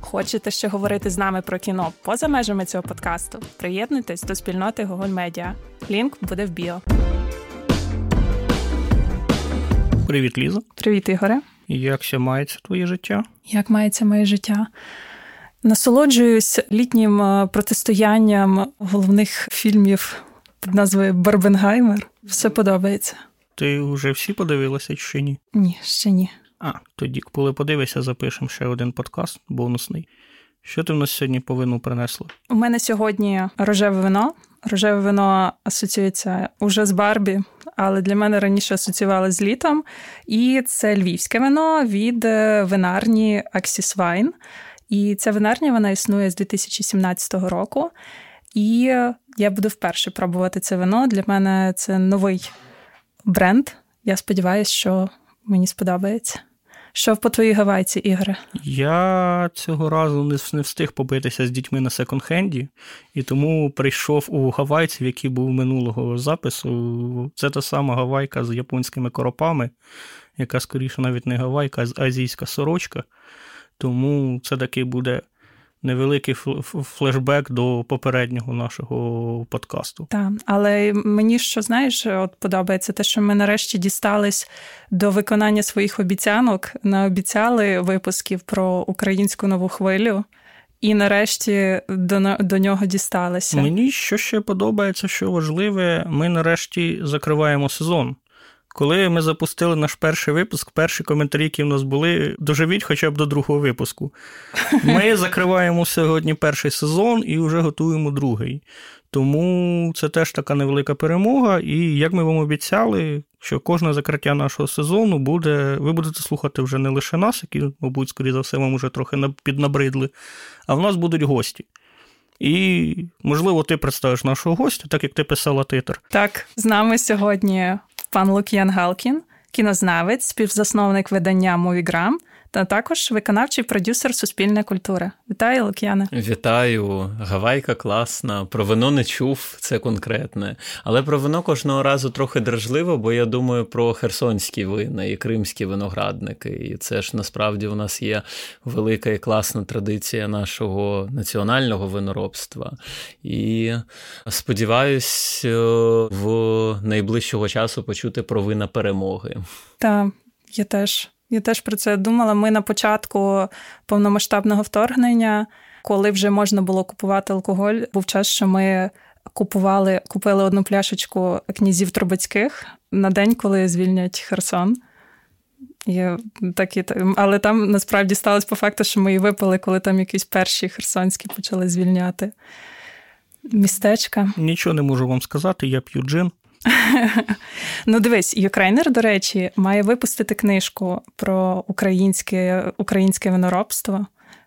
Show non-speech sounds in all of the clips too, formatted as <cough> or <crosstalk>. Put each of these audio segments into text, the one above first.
Хочете ще говорити з нами про кіно поза межами цього подкасту? Приєднуйтесь до спільноти Google Media. Link буде в bio. Привіт, Ліза. Привіт, Ігоре. Як ще мається твоє життя? Як мається моє життя? Насолоджуюсь літнім е, протистоянням головних фільмів під назвою Барбенгаймер. Все подобається. Ти вже всі подивилася чи ні? Ні, ще ні. А, тоді, коли подивишся, запишемо ще один подкаст бонусний. Що ти в нас сьогодні по вино принесла? У мене сьогодні рожеве вино. Рожеве вино асоціюється уже з Барбі, але для мене раніше асоціювалося з літом. І це львівське вино від е, винарні Axis Wine. І ця винарня вона існує з 2017 року. І я буду вперше пробувати це вино. Для мене це новий бренд. Я сподіваюся, що мені сподобається. Що по твоїй гавайці, Ігоре? Я цього разу не, встиг побитися з дітьми на секонд-хенді, і тому прийшов у гавайців, який був минулого запису. Це та сама гавайка з японськими коропами, яка скоріше навіть не гавайка, а азійська сорочка. Тому це таки буде невеликий флешбек до попереднього нашого подкасту. Так, але мені що знаєш, от подобається те, що ми нарешті дістались до виконання своїх обіцянок, наобіцяли випусків про українську нову хвилю. І нарешті до до нього дісталися. Мені що ще подобається, що важливе, ми нарешті закриваємо сезон. Коли ми запустили наш перший випуск, перші коментарі, які в нас були, доживіть хоча б до другого випуску. <laughs> Ми закриваємо сьогодні перший сезон і вже готуємо другий. Тому це теж така невелика перемога. І як ми вам обіцяли, що кожне закриття нашого сезону буде. Ви будете слухати вже не лише нас, які, мабуть, скоріше за все, вам вже трохи піднабридли, а в нас будуть гості. І, можливо, ти представиш нашого гостя, так як ти писала титр. Так, з нами сьогодні пан Лук'ян Галкін, кінознавець, співзасновник видання Мовіграм та також виконавчий продюсер Суспільна культура. Вітаю, Лук'яне. Вітаю, Гавайка класна. Про вино не чув, це конкретне. Але про вино кожного разу трохи дражливо, бо я думаю про херсонські вина і кримські виноградники. І це ж насправді у нас є велика і класна традиція нашого національного виноробства. І сподіваюсь, е, в найближчого часу почути про вина перемоги. Так, я теж. Я теж про це думала. Ми на початку повномасштабного вторгнення, коли вже можна було купувати алкоголь, був час, що ми купували, купили одну пляшечку князів Трубецьких на день, коли звільнять Херсон. І Але там насправді сталося по факту, що ми її випили, коли там якісь перші херсонські почали звільняти містечка. Нічого не можу вам сказати, я п'ю джин. Ну, дивись, Юкрейнер, до речі, має випустити книжку про українське українське виноробство,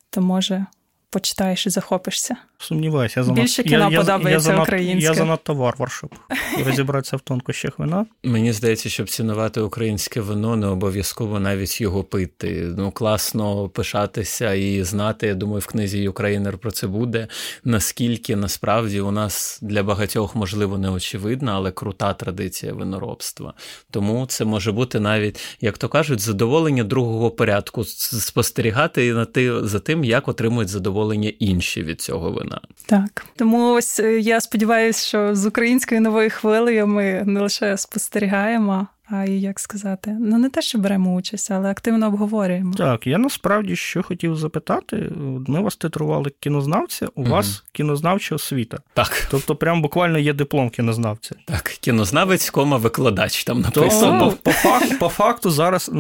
то може почитаєш і захопишся. Сумніваюся, я більше кіно я, подобається я, я, українське. Я занадто варвар, щоб розібратися в тонкощах вина. Мені здається, щоб цінувати українське вино, не обов'язково навіть його пити. Ну, класно пишатися і знати. Я думаю, в книзі Українер про це буде. Наскільки насправді у нас для багатьох можливо не очевидна, але крута традиція виноробства. Тому це може бути навіть, як то кажуть, задоволення другого порядку спостерігати за тим, як отримують задоволення інші від цього вина вона. Так тому ось е, я сподіваюся, що з українською новою хвилею ми не лише спостерігаємо, як сказати, ну не те, що беремо участь, але активно обговорюємо. Так, я насправді що хотів запитати. Ми вас титрували кінознавця, у угу. вас кінознавча освіта. Так. Тобто, прям буквально є диплом кінознавця. Так, кінознавець, кома викладач там написано. То, по, по, факту, по факту зараз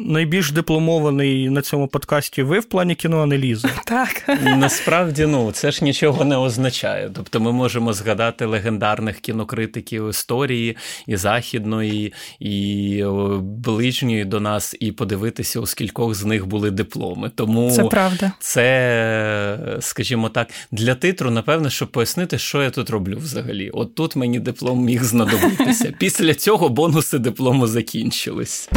найбільш дипломований на цьому подкасті ви в плані кіноаналізу. <laughs> Так. Насправді, ну, це ж нічого не означає. Тобто ми можемо згадати легендарних кінокритиків історії і західної, і і ближньої до нас, і подивитися, у скількох з них були дипломи. Тому це правда. Це, скажімо так, для титру, напевне, щоб пояснити, що я тут роблю взагалі. От тут мені диплом міг знадобитися. <laughs> Після цього бонуси диплому закінчились.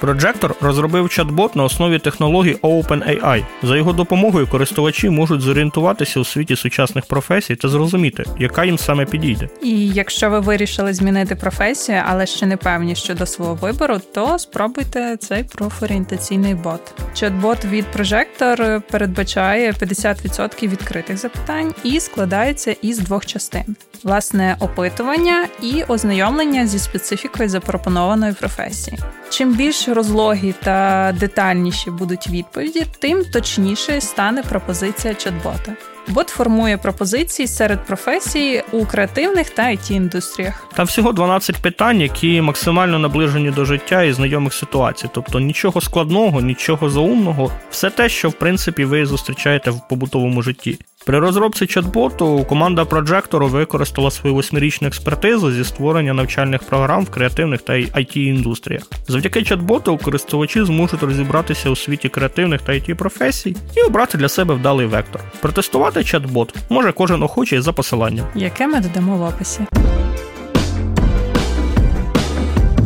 Projector розробив чат-бот на основі технологій OpenAI. За його допомогою користувачі можуть зорієнтуватися у світі сучасних професій та зрозуміти, яка їм саме підійде. І якщо ви вирішили змінити професію, але ще не певні щодо свого вибору, то спробуйте цей профорієнтаційний бот. Чат-бот від Projector передбачає 50% відкритих запитань і складається із двох частин: власне опитування і ознайомлення зі специфікою запропонованої професії. Чим більш розлогі та детальніші будуть відповіді, тим точніше стане пропозиція чат-бота. Бот формує пропозиції серед професій у креативних та it індустріях. Там всього 12 питань, які максимально наближені до життя і знайомих ситуацій. Тобто нічого складного, нічого заумного, все те, що в принципі ви зустрічаєте в побутовому житті. При розробці чат-боту команда Projector використала свою восьмирічну експертизу зі створення навчальних програм в креативних та it індустріях. Завдяки чат-боту користувачі зможуть розібратися у світі креативних та it професій і обрати для себе вдалий вектор. Протестувати чат-бот може кожен охочий за посиланням, яке ми додамо в описі.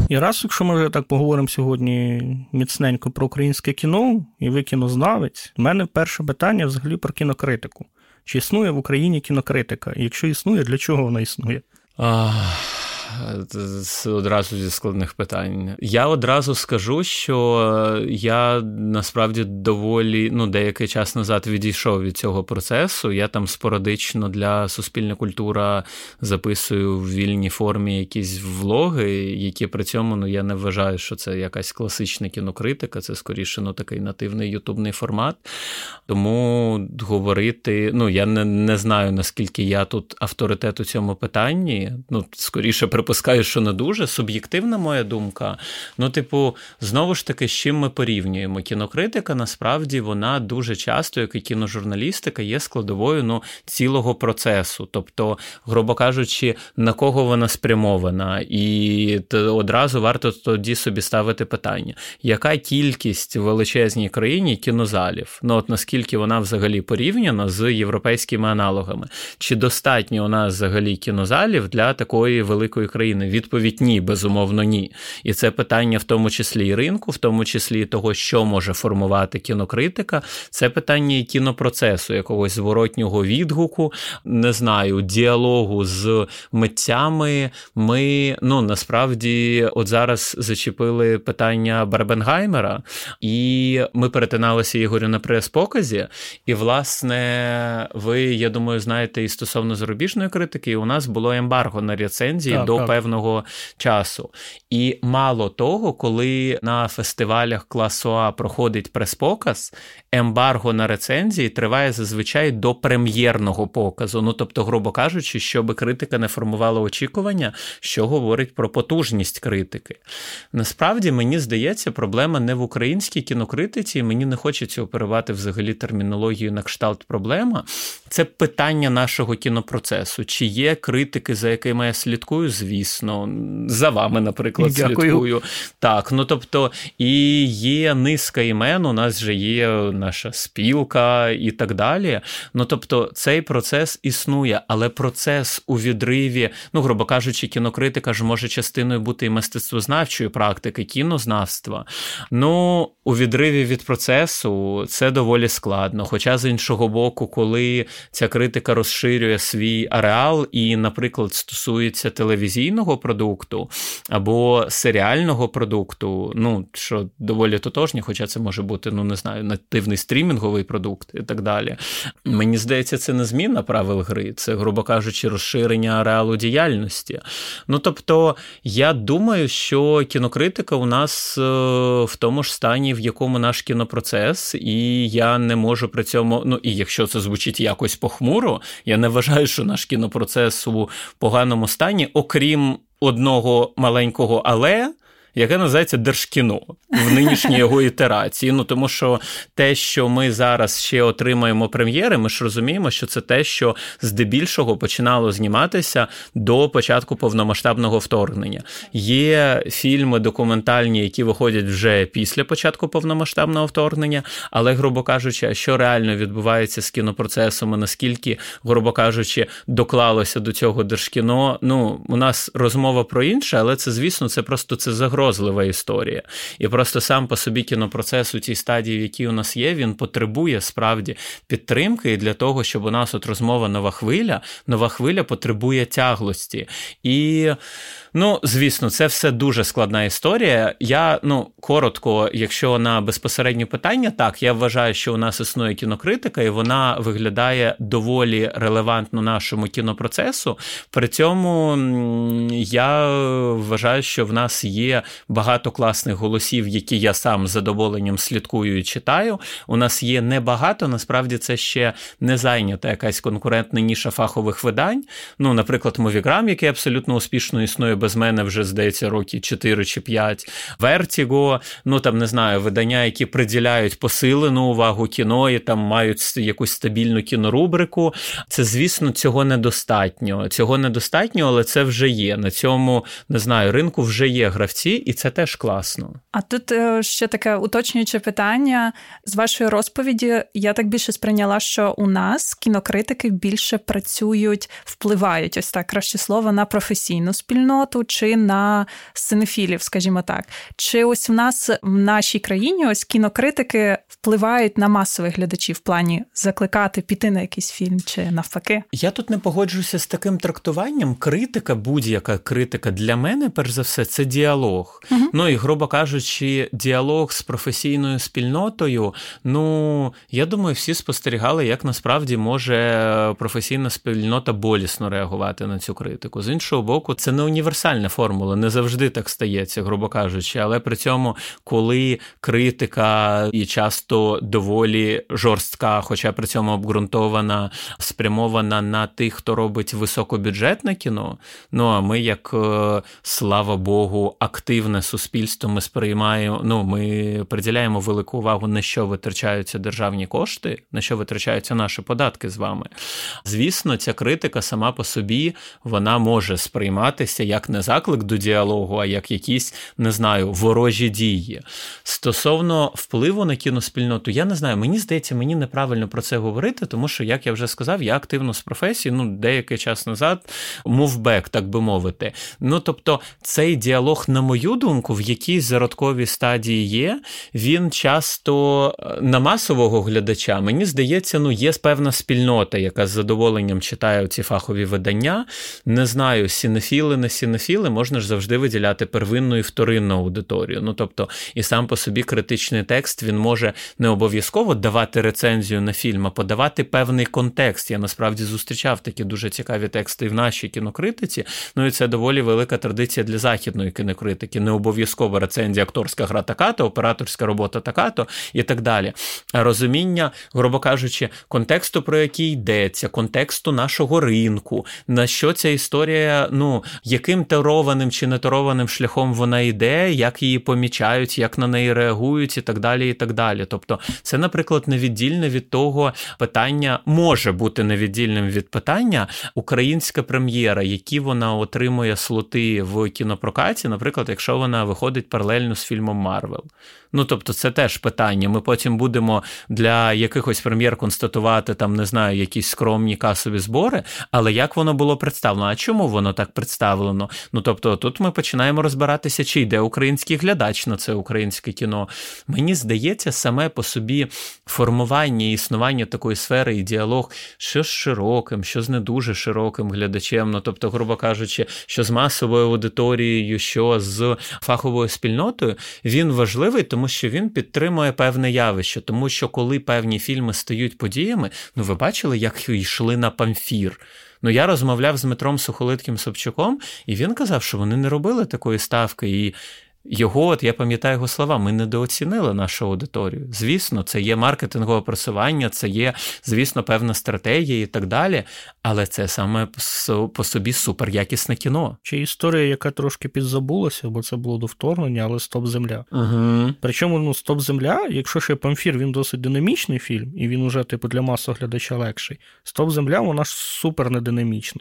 І раз, якщо ми вже так поговоримо сьогодні міцненько про українське кіно, і ви кінознавець, у мене перше питання взагалі про кінокритику. Чи існує в Україні кінокритика? Якщо існує, для чого вона існує? Одразу зі складних питань. Я одразу скажу, що я насправді доволі ну, деякий час назад відійшов від цього процесу. Я там спорадично для Суспільна культура записую в вільній формі якісь влоги, які при цьому ну, я не вважаю, що це якась класична кінокритика, це скоріше ну, такий нативний ютубний формат. Тому говорити, ну я не, не знаю, наскільки я тут авторитет у цьому питанні. Ну, скоріше припускаю, що не дуже. Суб'єктивна моя думка. Ну, типу, знову ж таки, з чим ми порівнюємо? Кінокритика насправді вона дуже часто, як і кіножурналістика, є складовою ну, цілого процесу. Тобто, грубо кажучи, на кого вона спрямована, і одразу варто тоді собі ставити питання: яка кількість в величезній країні кінозалів? Ну, от наскільки вона взагалі порівняна з європейськими аналогами? Чи достатньо у нас взагалі кінозалів для такої великої країни? Відповідь ні, безумовно, ні. І це питання, в тому числі і ринку, в тому числі і того, що може формувати кінокритика. Це питання і кінопроцесу, якогось зворотнього відгуку, не знаю, діалогу з митцями. Ми ну насправді от зараз зачепили питання Барбенгаймера, і ми перетиналися Ігорю на прес-показі. І, власне, ви, я думаю, знаєте, і стосовно зарубіжної критики, і у нас було ембарго на рецензії так, до так. певного часу. І мало того, коли на фестивалях класу А проходить прес-показ, ембарго на рецензії триває зазвичай до прем'єрного показу. Ну тобто, грубо кажучи, щоб критика не формувала очікування, що говорить про потужність критики. Насправді, мені здається, проблема не в українській кінокритиці, і мені не хочеться оперувати взагалі термінологію на кшталт проблема. Це питання нашого кінопроцесу. Чи є критики, за якими я слідкую? Звісно, за вами, наприклад, Дякую. слідкую. Так, ну тобто, і є низка імен, у нас вже є наша спілка і так далі. Ну тобто, цей процес існує, але процес у відриві, ну, грубо кажучи, кінокритика ж може частиною бути і мистецтвознавчої практики, кінознавства. Ну, у відриві від процесу це доволі складно. Хоча з іншого боку, коли ця критика розширює свій ареал і, наприклад, стосується телевізійного продукту або серіального продукту, ну що доволі тотожні, хоча це може бути, ну не знаю, нативний стрімінговий продукт і так далі. Мені здається, це не зміна правил гри, це, грубо кажучи, розширення ареалу діяльності. Ну тобто, я думаю, що кінокритика у нас е, в тому ж стані, в якому наш кінопроцес, і я не можу при цьому, ну і якщо це звучить якось похмуро, я не вважаю, що наш кінопроцес у поганому стані, окрім одного маленького але яке називається Держкіно в нинішній його ітерації. Ну тому що те, що ми зараз ще отримаємо прем'єри, ми ж розуміємо, що це те, що здебільшого починало зніматися до початку повномасштабного вторгнення. Є фільми документальні, які виходять вже після початку повномасштабного вторгнення, але, грубо кажучи, що реально відбувається з кінопроцесом, і наскільки, грубо кажучи, доклалося до цього держкіно. Ну, у нас розмова про інше, але це, звісно, це просто це загрозлива історія. І просто сам по собі кінопроцес у тій стадії, в якій у нас є, він потребує справді підтримки і для того, щоб у нас от розмова нова хвиля, нова хвиля потребує тяглості. І Ну, звісно, це все дуже складна історія. Я ну коротко, якщо на безпосереднє питання, так я вважаю, що у нас існує кінокритика, і вона виглядає доволі релевантно нашому кінопроцесу. При цьому я вважаю, що в нас є багато класних голосів, які я сам з задоволенням слідкую і читаю. У нас є небагато, насправді це ще не зайнята якась конкурентна ніша фахових видань. Ну, наприклад, Мовіграм, який абсолютно успішно існує без мене вже здається роки 4 чи 5. Vertigo, ну там не знаю, видання, які приділяють посилену увагу кіно і там мають якусь стабільну кінорубрику. Це, звісно, цього недостатньо. Цього недостатньо, але це вже є. На цьому не знаю, ринку вже є гравці, і це теж класно. А тут е, ще таке уточнююче питання з вашої розповіді. Я так більше сприйняла, що у нас кінокритики більше працюють, впливають ось так краще слово на професійну спільноту спорту чи на синефілів, скажімо так. Чи ось в нас в нашій країні ось кінокритики впливають на масових глядачів в плані закликати піти на якийсь фільм чи навпаки? Я тут не погоджуюся з таким трактуванням. Критика, будь-яка критика для мене, перш за все, це діалог. Угу. Ну і грубо кажучи, діалог з професійною спільнотою. Ну я думаю, всі спостерігали, як насправді може професійна спільнота болісно реагувати на цю критику. З іншого боку, це не універсальна універсальна формула, не завжди так стається, грубо кажучи. Але при цьому, коли критика і часто доволі жорстка, хоча при цьому обґрунтована, спрямована на тих, хто робить високобюджетне кіно. Ну а ми, як е, слава Богу, активне суспільство, ми сприймаємо. Ну, ми приділяємо велику увагу, на що витрачаються державні кошти, на що витрачаються наші податки з вами. Звісно, ця критика сама по собі вона може сприйматися як не заклик до діалогу, а як якісь, не знаю, ворожі дії. Стосовно впливу на кіноспільноту, я не знаю, мені здається, мені неправильно про це говорити, тому що, як я вже сказав, я активно з професії, ну, деякий час назад, мувбек, так би мовити. Ну, тобто, цей діалог, на мою думку, в якійсь зародковій стадії є, він часто е, на масового глядача, мені здається, ну, є певна спільнота, яка з задоволенням читає ці фахові видання. Не знаю, сінефіли, не сінефіли сінофіли можна ж завжди виділяти первинну і вторинну аудиторію. Ну тобто, і сам по собі критичний текст він може не обов'язково давати рецензію на фільм, а подавати певний контекст. Я насправді зустрічав такі дуже цікаві тексти в нашій кінокритиці. Ну і це доволі велика традиція для західної кінокритики. Не обов'язково рецензія, акторська гра така-то, операторська робота така-то і так далі. Розуміння, грубо кажучи, контексту, про який йдеться, контексту нашого ринку, на що ця історія, ну яким тарованим чи неторованим шляхом вона йде, як її помічають, як на неї реагують, і так далі. і так далі. Тобто, це, наприклад, невіддільне від того питання, може бути невіддільним від питання українська прем'єра, які вона отримує слоти в кінопрокаті, наприклад, якщо вона виходить паралельно з фільмом Марвел. Ну тобто, це теж питання. Ми потім будемо для якихось прем'єр констатувати там, не знаю, якісь скромні касові збори, але як воно було представлено? А чому воно так представлено? Ну тобто, тут ми починаємо розбиратися, чи йде український глядач на це українське кіно. Мені здається, саме по собі формування і існування такої сфери і діалог, що з широким, що з не дуже широким глядачем, ну тобто, грубо кажучи, що з масовою аудиторією, що з фаховою спільнотою, він важливий, тому що він підтримує певне явище, тому що коли певні фільми стають подіями, ну ви бачили, як йшли на памфір. Ну, я розмовляв з Дмитром Сухолитким Собчуком, і він казав, що вони не робили такої ставки. І Його, от я пам'ятаю його слова, ми недооцінили нашу аудиторію. Звісно, це є маркетингове просування, це є, звісно, певна стратегія і так далі. Але це саме по собі суперякісне кіно. Чи історія, яка трошки підзабулася, бо це було до вторгнення, але Стоп Земля. Угу. Причому ну, Стоп Земля, якщо ще Памфір, він досить динамічний фільм, і він уже, типу, для масового глядача легший. Стоп Земля, вона ж супер нединамічна.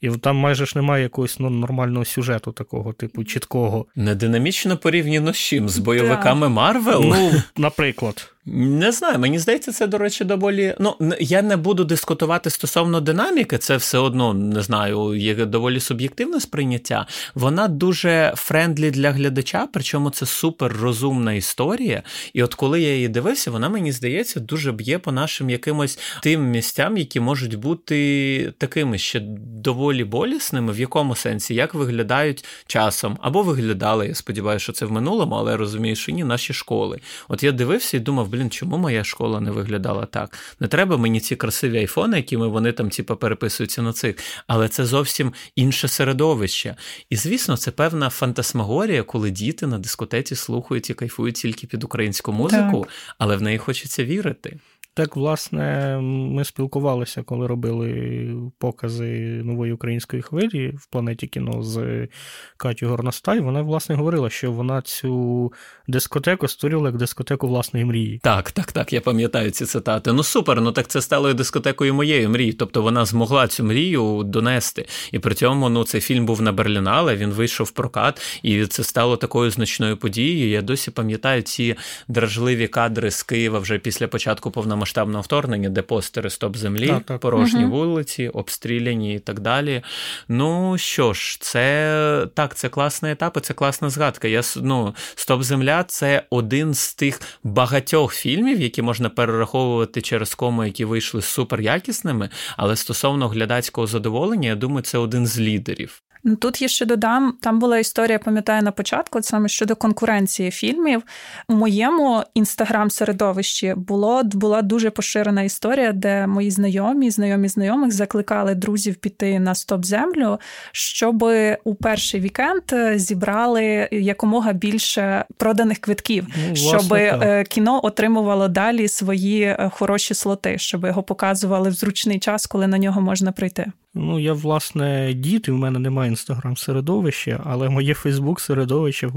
І там майже ж немає якогось ну, нормального сюжету, такого, типу, чіткого. Не динамічно порівняно з чим? З бойовиками Марвел? Ну, наприклад. Не знаю, мені здається, це, до речі, доволі. Ну, я не буду дискутувати стосовно динаміки, це все одно не знаю, є доволі суб'єктивне сприйняття. Вона дуже friendly для глядача, причому це супер розумна історія. І от коли я її дивився, вона мені здається дуже б'є по нашим якимось тим місцям, які можуть бути такими ще доволі болісними, в якому сенсі, як виглядають часом, або виглядали. Я сподіваюся, що це в минулому, але розумію, що ні, наші школи. От я дивився і думав блін, чому моя школа не виглядала так? Не треба мені ці красиві айфони, якими вони там типу, переписуються на цих, але це зовсім інше середовище. І звісно, це певна фантасмагорія, коли діти на дискотеці слухають і кайфують тільки під українську музику, так. але в неї хочеться вірити. Так, власне, ми спілкувалися, коли робили покази нової української хвилі в планеті кіно з Катю Горностай. Вона, власне, говорила, що вона цю дискотеку створювала як дискотеку власної мрії. Так, так, так, я пам'ятаю ці цитати. Ну супер, ну так це стало дискотекою моєї мрії. Тобто вона змогла цю мрію донести. І при цьому ну, цей фільм був на Берлінале, він вийшов в прокат, і це стало такою значною подією. Я досі пам'ятаю ці дражливі кадри з Києва вже після початку повномасштабного повномасштабного вторгнення, де постери Стоп землі, так, так. порожні угу. вулиці, обстріляні і так далі. Ну що ж, це так, це класний етап, і це класна згадка. Я ну, Стоп Земля це один з тих багатьох фільмів, які можна перераховувати через кому, які вийшли суперякісними, але стосовно глядацького задоволення, я думаю, це один з лідерів. Тут я ще додам, там була історія, пам'ятаю на початку, саме щодо конкуренції фільмів. У моєму інстаграм-середовищі було була дуже поширена історія, де мої знайомі, знайомі знайомих закликали друзів піти на стоп землю, щоб у перший вікенд е, зібрали якомога більше проданих квитків, ну, щоб е, кіно отримувало далі свої е, хороші слоти, щоб його показували в зручний час, коли на нього можна прийти. Ну, я, власне, дід, і в мене немає інстаграм-середовища, але моє Фейсбук-середовище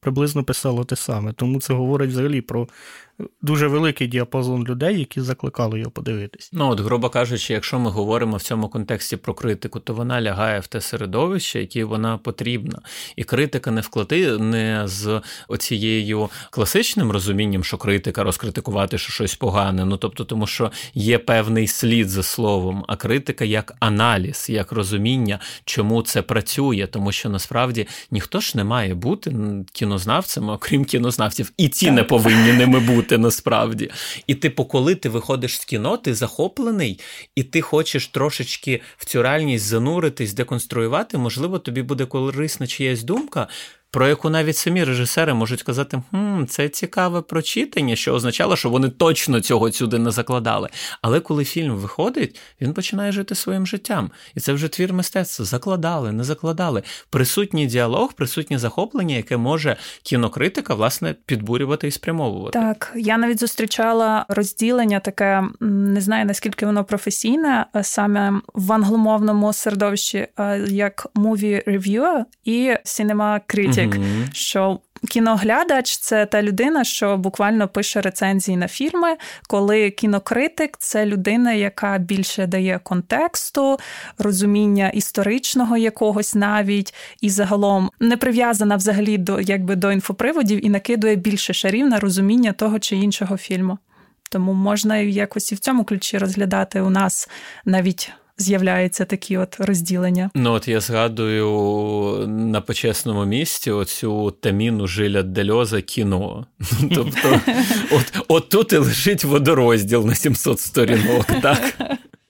приблизно писало те саме. Тому це говорить взагалі про дуже великий діапазон людей, які закликали його подивитись. Ну от, грубо кажучи, якщо ми говоримо в цьому контексті про критику, то вона лягає в те середовище, яке вона потрібна. І критика не вклади не з оцією класичним розумінням, що критика розкритикувати, що щось погане. Ну тобто, тому що є певний слід за словом, а критика як аналіз, як розуміння, чому це працює, тому що насправді ніхто ж не має бути кінознавцем, окрім кінознавців, і ті так. не повинні ними бути бути насправді. І, типу, коли ти виходиш з кіно, ти захоплений, і ти хочеш трошечки в цю реальність зануритись, деконструювати, можливо, тобі буде корисна чиясь думка про яку навіть самі режисери можуть казати, хм, це цікаве прочитання, що означало, що вони точно цього сюди не закладали. Але коли фільм виходить, він починає жити своїм життям. І це вже твір мистецтва. Закладали, не закладали. Присутній діалог, присутнє захоплення, яке може кінокритика, власне, підбурювати і спрямовувати. Так, я навіть зустрічала розділення таке, не знаю наскільки воно професійне, саме в англомовному середовищі, як movie reviewer і cinema critic критик, mm-hmm. що кіноглядач це та людина, що буквально пише рецензії на фільми, коли кінокритик це людина, яка більше дає контексту, розуміння історичного якогось навіть, і загалом не прив'язана взагалі до якби до інфоприводів і накидує більше шарів на розуміння того чи іншого фільму. Тому можна якось і в цьому ключі розглядати у нас навіть з'являються такі от розділення. Ну от я згадую на почесному місці оцю таміну жиля Дельоза кіно. <laughs> Тобто, от, от тут і лежить водорозділ на 700 сторінок, так?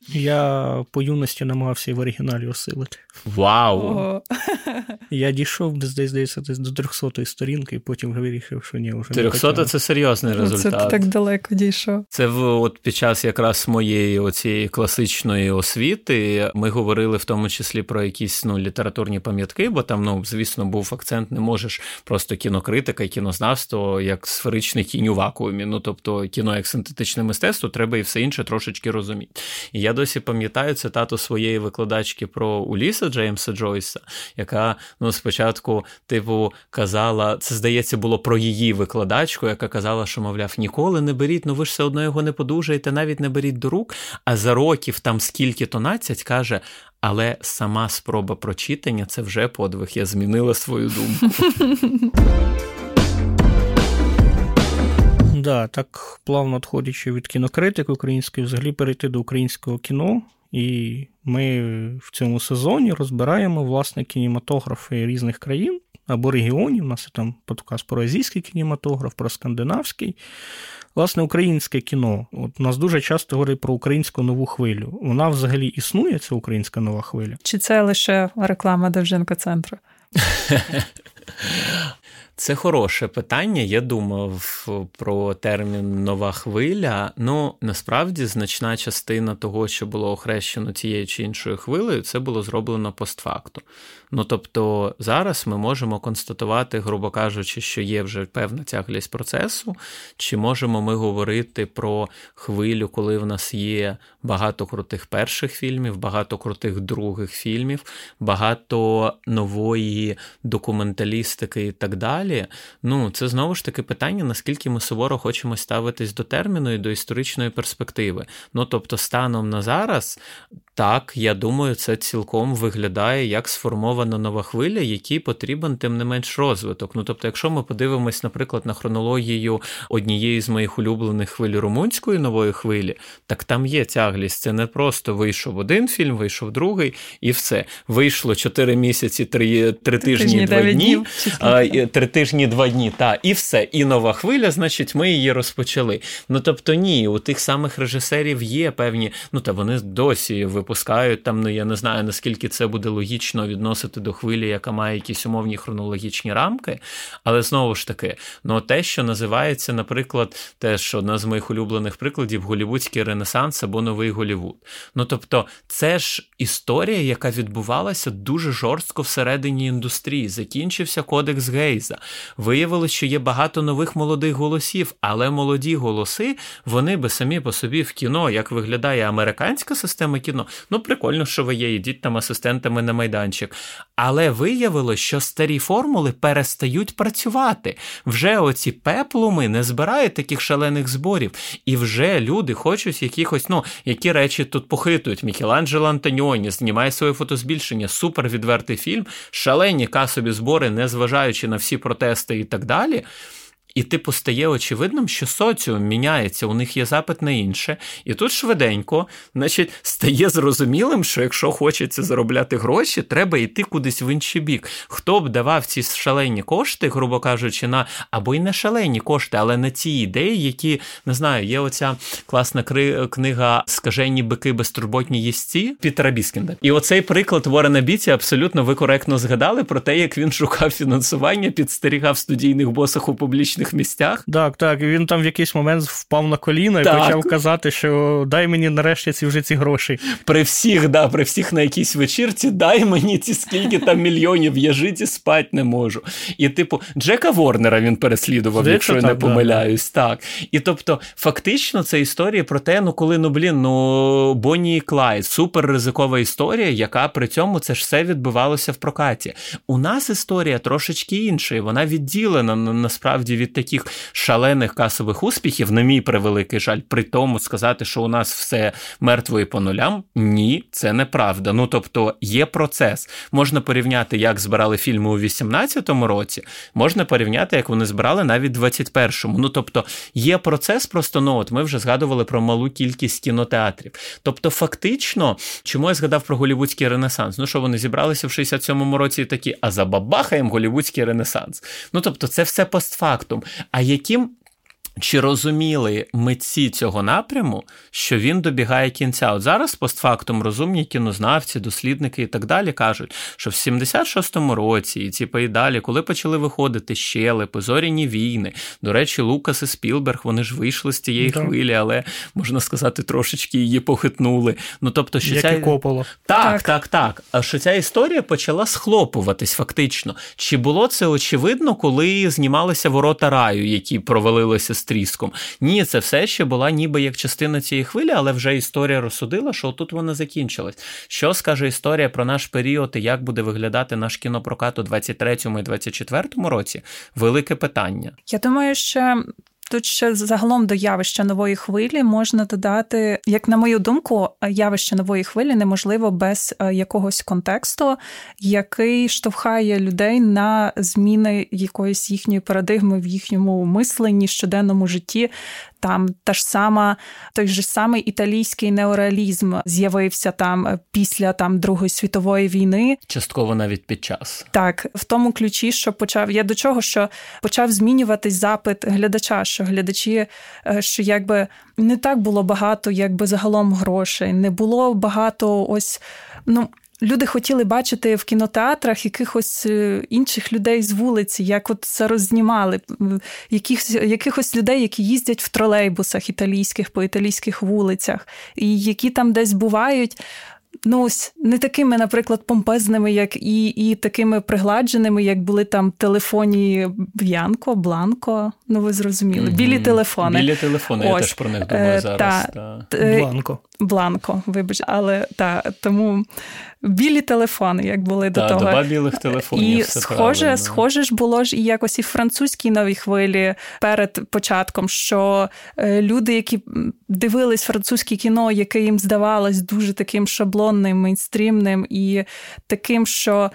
Я по юності намагався і в оригіналі осилити. Вау! <laughs> Я дійшов здається, десь до 300-ї сторінки, і потім вирішив, що ні, вже 300 це серйозний результат. Це так далеко дійшов. Це в от під час якраз моєї оцієї класичної освіти ми говорили в тому числі про якісь ну літературні пам'ятки, бо там, ну звісно, був акцент, не можеш просто кінокритика і кінознавство як сферичний кінь у вакуумі. Ну тобто кіно як синтетичне мистецтво, треба і все інше трошечки розуміти. І я досі пам'ятаю цитату своєї викладачки про Уліса Джеймса Джойса, яка ну спочатку, типу, казала, це здається, було про її викладачку, яка казала, що, мовляв, ніколи не беріть, ну ви ж все одно його не подужаєте, навіть не беріть до рук. А за років там скільки то надцять каже. Але сама спроба прочитання це вже подвиг. Я змінила свою думку. <laughs> Да, так плавно відходячи від кінокритики української, взагалі перейти до українського кіно. І ми в цьому сезоні розбираємо власне кінематографи різних країн або регіонів. У нас є там подкаст про азійський кінематограф, про скандинавський. Власне, українське кіно. От У нас дуже часто говорять про українську нову хвилю. Вона взагалі існує, ця українська нова хвиля? Чи це лише реклама Довженко центру? <laughs> Це хороше питання. Я думав про термін нова хвиля. Ну насправді значна частина того, що було охрещено тією чи іншою хвилею, це було зроблено постфакту. Ну тобто зараз ми можемо констатувати, грубо кажучи, що є вже певна тяглість процесу, чи можемо ми говорити про хвилю, коли в нас є багато крутих перших фільмів, багато крутих других фільмів, багато нової документалістики і так далі. Ну, це знову ж таки питання, наскільки ми суворо хочемо ставитись до терміну і до історичної перспективи. Ну тобто, станом на зараз так, я думаю, це цілком виглядає як сформована нова хвиля, якій потрібен тим не менш розвиток. Ну тобто, якщо ми подивимось, наприклад, на хронологію однієї з моїх улюблених хвиль румунської нової хвилі, так там є тяглість. Це не просто вийшов один фільм, вийшов другий, і все. Вийшло чотири місяці, три три тижні, два дні, три тижні, два дні, та і все. І нова хвиля, значить, ми її розпочали. Ну тобто, ні, у тих самих режисерів є певні, ну та вони досі випускають там, ну я не знаю, наскільки це буде логічно відносити до хвилі, яка має якісь умовні хронологічні рамки. Але знову ж таки, ну те, що називається, наприклад, те, що одна з моїх улюблених прикладів голівудський ренесанс або новий Голівуд. Ну тобто, це ж історія, яка відбувалася дуже жорстко всередині індустрії. Закінчився кодекс Гейза. Виявилось, що є багато нових молодих голосів, але молоді голоси, вони би самі по собі в кіно, як виглядає американська система кіно, Ну, прикольно, що ви є, йдіть там асистентами на майданчик. Але виявилось, що старі формули перестають працювати. Вже оці пеплуми не збирають таких шалених зборів. І вже люди хочуть якихось, ну, які речі тут похитують. Мікеланджело Антоніоні знімає своє фотозбільшення, супер відвертий фільм, шалені касові збори, незважаючи на всі протести і так далі. І типу стає очевидним, що соціум міняється, у них є запит на інше. І тут швиденько, значить, стає зрозумілим, що якщо хочеться заробляти гроші, треба йти кудись в інший бік. Хто б давав ці шалені кошти, грубо кажучи, на або й не шалені кошти, але на ці ідеї, які не знаю, є оця класна книга Скажені бики безтурботні їсті Пітера Біскінда. І оцей приклад Ворена Біці абсолютно ви коректно згадали про те, як він шукав фінансування, підстерігав студійних босах у публічних місцях. Так, так. І він там в якийсь момент впав на коліна і так. почав казати, що дай мені нарешті ці вже ці гроші. При всіх, да, при всіх на якійсь вечірці, дай мені ці скільки там мільйонів, я жити спати не можу. І, типу, Джека Ворнера він переслідував, Здається, якщо я так, не помиляюсь. Да. Так. І тобто, фактично, це історія про те, ну коли ну блін, ну Бонні і Клайд, супер ризикова історія, яка при цьому це ж все відбувалося в прокаті. У нас історія трошечки інша, і вона відділена насправді від таких шалених касових успіхів, на мій превеликий жаль, при тому сказати, що у нас все мертво і по нулям, ні, це неправда. Ну тобто є процес. Можна порівняти, як збирали фільми у 18-му році, можна порівняти, як вони збирали навіть в 21-му. Ну тобто є процес, просто ну от ми вже згадували про малу кількість кінотеатрів. Тобто, фактично, чому я згадав про голівудський ренесанс? Ну що вони зібралися в 67-му році і такі, а забабахаємо голівудський ренесанс. Ну тобто, це все постфактум. А яким чи розуміли митці цього напряму, що він добігає кінця? От зараз постфактум розумні кінознавці, дослідники і так далі кажуть, що в 76-му році, і типу, і далі, коли почали виходити щелепи, зоряні війни, до речі, Лукас і Спілберг, вони ж вийшли з цієї так. хвилі, але можна сказати, трошечки її похитнули. Ну тобто, що Як ця і Кополо. Так, так, так, так. А що ця історія почала схлопуватись фактично. Чи було це очевидно, коли знімалися ворота раю, які провалилися з тріском? Ні, це все ще була ніби як частина цієї хвилі, але вже історія розсудила, що тут вона закінчилась. Що скаже історія про наш період і як буде виглядати наш кінопрокат у 23-му і 24-му році? Велике питання. Я думаю, що Тут ще загалом до явища нової хвилі можна додати, як на мою думку, явище нової хвилі неможливо без е, якогось контексту, який штовхає людей на зміни якоїсь їхньої парадигми в їхньому мисленні, щоденному житті. Там та ж сама, той же самий італійський неореалізм з'явився там е, після там Другої світової війни. Частково навіть під час. Так, в тому ключі, що почав я до чого, що почав змінюватись запит глядача, що глядачі, е, що якби не так було багато, якби загалом грошей, не було багато ось. ну, Люди хотіли бачити в кінотеатрах якихось е, інших людей з вулиці, як от це роззнімали, якихось, якихось людей, які їздять в тролейбусах італійських по італійських вулицях, і які там десь бувають ну ось не такими, наприклад, помпезними, як і і такими пригладженими, як були там телефоні Б'янко, Бланко. Ну ви зрозуміли. Білі телефони. Білі телефони, ось. я теж про них думаю е, зараз. Та, та. Е, Бланко. Бланко, вибач, але та тому білі телефони, як були та, до того. Доба білих телефонів. І все схоже, правильно. схоже ж було ж і якось і в французькій новій хвилі перед початком, що е, люди, які дивились французьке кіно, яке їм здавалось дуже таким шаблонним, мейнстрімним і таким, що.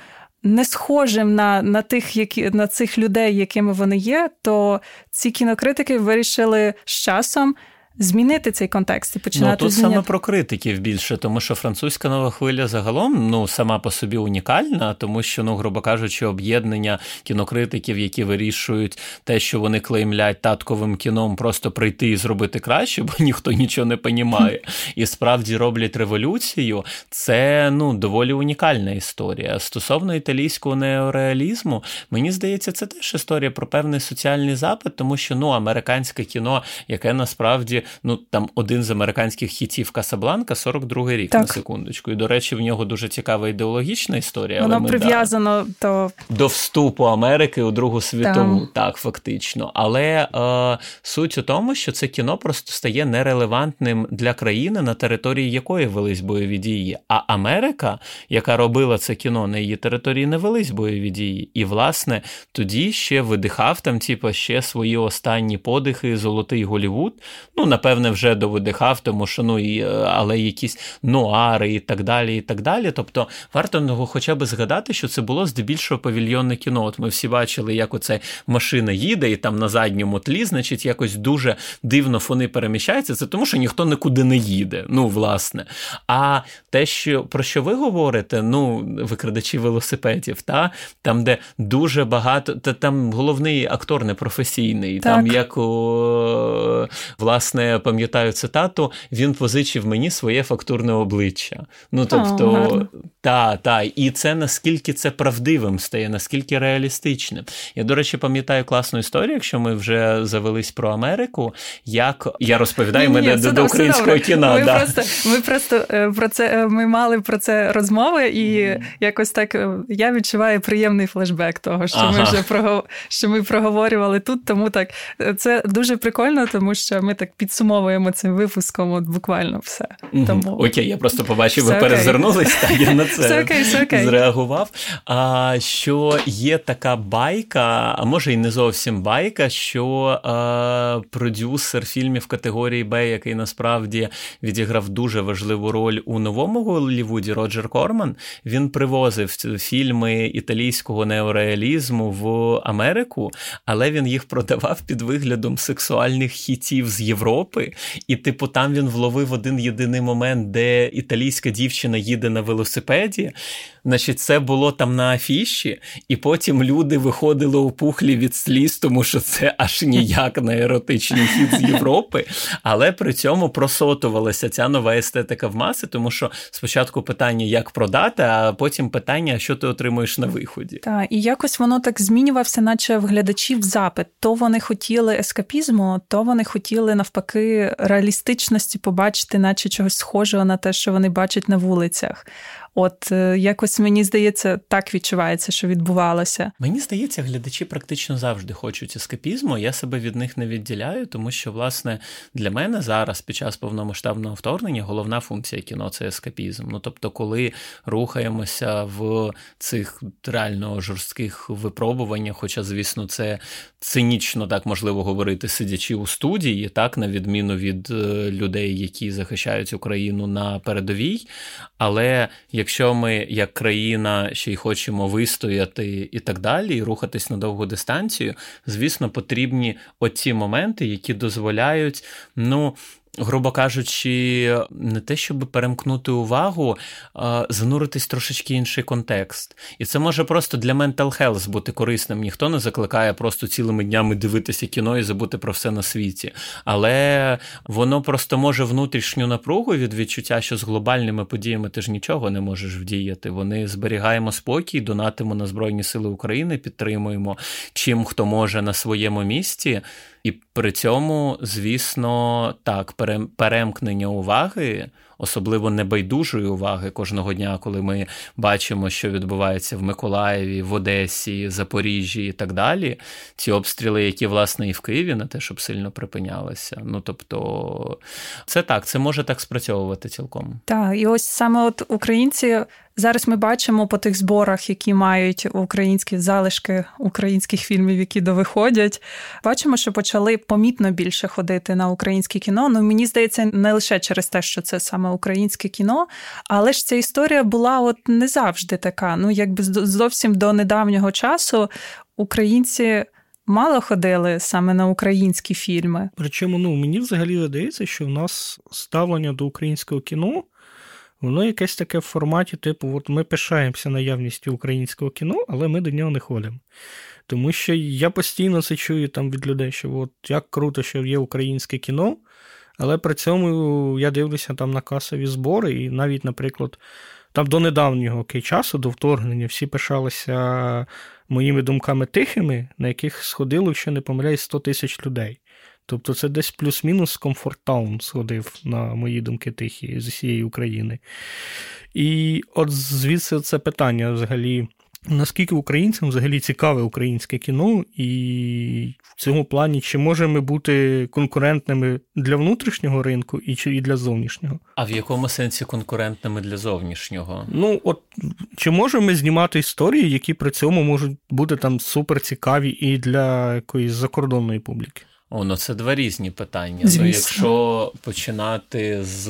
Не схожим на на тих, які на цих людей, якими вони є, то ці кінокритики вирішили з часом змінити цей контекст і починати Ну, тут зміняти. саме про критиків більше, тому що французька нова хвиля загалом ну сама по собі унікальна, тому що, ну, грубо кажучи, об'єднання кінокритиків, які вирішують те, що вони клеймлять татковим кіном, просто прийти і зробити краще, бо <laughs> ніхто нічого не понімає, і справді роблять революцію. Це ну доволі унікальна історія. Стосовно італійського неореалізму, мені здається, це теж історія про певний соціальний запит, тому що ну американське кіно, яке насправді ну там один з американських хітів Касабланка, 42-й рік так. на секундочку. І до речі, в нього дуже цікава ідеологічна історія. Воно але прив'язано да, до до вступу Америки у Другу світову, так, так фактично. Але е, суть у тому, що це кіно просто стає нерелевантним для країни, на території якої велись бойові дії. А Америка, яка робила це кіно на її території, не велись бойові дії. І, власне, тоді ще видихав там, типу, ще свої останні подихи, золотий Голівуд. Ну, напевне, вже довидихав, тому що ну і е, але якісь нуари і так далі. і так далі. Тобто варто його хоча б згадати, що це було здебільшого павільйонне кіно. От ми всі бачили, як оце машина їде, і там на задньому тлі, значить, якось дуже дивно фони переміщаються. Це тому, що ніхто нікуди не їде. Ну, власне. А те, що про що ви говорите, ну, викрадачі велосипедів, та там, де дуже багато, та там головний актор непрофесійний, так. там як о, власне я пам'ятаю цитату, він позичив мені своє фактурне обличчя. Ну тобто, та, та, і це наскільки це правдивим стає, наскільки реалістичним. Я, до речі, пам'ятаю класну історію, якщо ми вже завелись про Америку, як я розповідаю ні, мене ні, до, до українського кіно. Ми да. просто ми просто е, про це е, ми мали про це розмови, і mm. якось так е, я відчуваю приємний флешбек того, що ага. ми вже прогов... що ми проговорювали тут. Тому так це дуже прикольно, тому що ми так підсумовуємо цим випуском от буквально все. Тому... Окей, я просто побачив, ви перезирнулись, так я на це все окей, все окей. зреагував. А що є така байка, а може і не зовсім байка, що а, продюсер фільмів категорії Б, який насправді відіграв дуже важливу роль у новому Голлівуді, Роджер Корман, він привозив фільми італійського неореалізму в Америку, але він їх продавав під виглядом сексуальних хітів з Європи. Європи, і, типу, там він вловив один єдиний момент, де італійська дівчина їде на велосипеді. Значить, це було там на афіші, і потім люди виходили у пухлі від сліз, тому що це аж ніяк не еротичний хід з Європи. Але при цьому просотувалася ця нова естетика в маси, тому що спочатку питання, як продати, а потім питання, що ти отримуєш на виході. Так, і якось воно так змінювався, наче в глядачів запит. То вони хотіли ескапізму, то вони хотіли навпаки реалістичності побачити, наче чогось схожого на те, що вони бачать на вулицях. От е, якось мені здається, так відчувається, що відбувалося. Мені здається, глядачі практично завжди хочуть ескапізму. Я себе від них не відділяю, тому що, власне, для мене зараз, під час повномасштабного вторгнення, головна функція кіно це ескапізм. Ну тобто, коли рухаємося в цих реально жорстких випробуваннях, хоча, звісно, це цинічно так можливо говорити, сидячи у студії, так на відміну від е, людей, які захищають Україну на передовій. Але якщо ми як країна ще й хочемо вистояти і так далі, і рухатись на довгу дистанцію, звісно, потрібні оці моменти, які дозволяють, ну грубо кажучи, не те, щоб перемкнути увагу, а зануритись трошечки інший контекст. І це може просто для mental health бути корисним. Ніхто не закликає просто цілими днями дивитися кіно і забути про все на світі. Але воно просто може внутрішню напругу від відчуття, що з глобальними подіями ти ж нічого не можеш вдіяти. Вони зберігаємо спокій, донатимо на Збройні Сили України, підтримуємо чим хто може на своєму місці. І при цьому, звісно, так, перемкнення уваги особливо небайдужої уваги кожного дня, коли ми бачимо, що відбувається в Миколаєві, в Одесі, Запоріжжі і так далі. Ці обстріли, які власне і в Києві, не те, щоб сильно припинялися. Ну тобто, це так, це може так спрацьовувати цілком. Так, і ось саме от українці. Зараз ми бачимо по тих зборах, які мають українські залишки українських фільмів, які довиходять. Бачимо, що почали помітно більше ходити на українське кіно. Ну мені здається, не лише через те, що це саме українське кіно, але ж ця історія була от не завжди така. Ну, якби зовсім до недавнього часу українці. Мало ходили саме на українські фільми. Причому ну мені взагалі видається, що в нас ставлення до українського кіно, воно якесь таке в форматі, типу, от ми пишаємося наявністю українського кіно, але ми до нього не ходимо. Тому що я постійно це чую там від людей, що от як круто, що є українське кіно, але при цьому я дивлюся там на касові збори, і навіть, наприклад, там до недавнього часу, до вторгнення, всі пишалися моїми думками тихими, на яких сходило, якщо не помиляюсь, 100 тисяч людей. Тобто це десь плюс-мінус Комфорт-таун сходив на мої думки тихі з усієї України. І от звідси це питання взагалі. Наскільки українцям взагалі цікаве українське кіно, і в цьому плані чи можемо бути конкурентними для внутрішнього ринку і чи і для зовнішнього? А в якому сенсі конкурентними для зовнішнього? Ну от чи можемо ми знімати історії, які при цьому можуть бути там супер цікаві і для якоїсь закордонної публіки? О, ну це два різні питання. Ну, Звісно. Ну, якщо починати з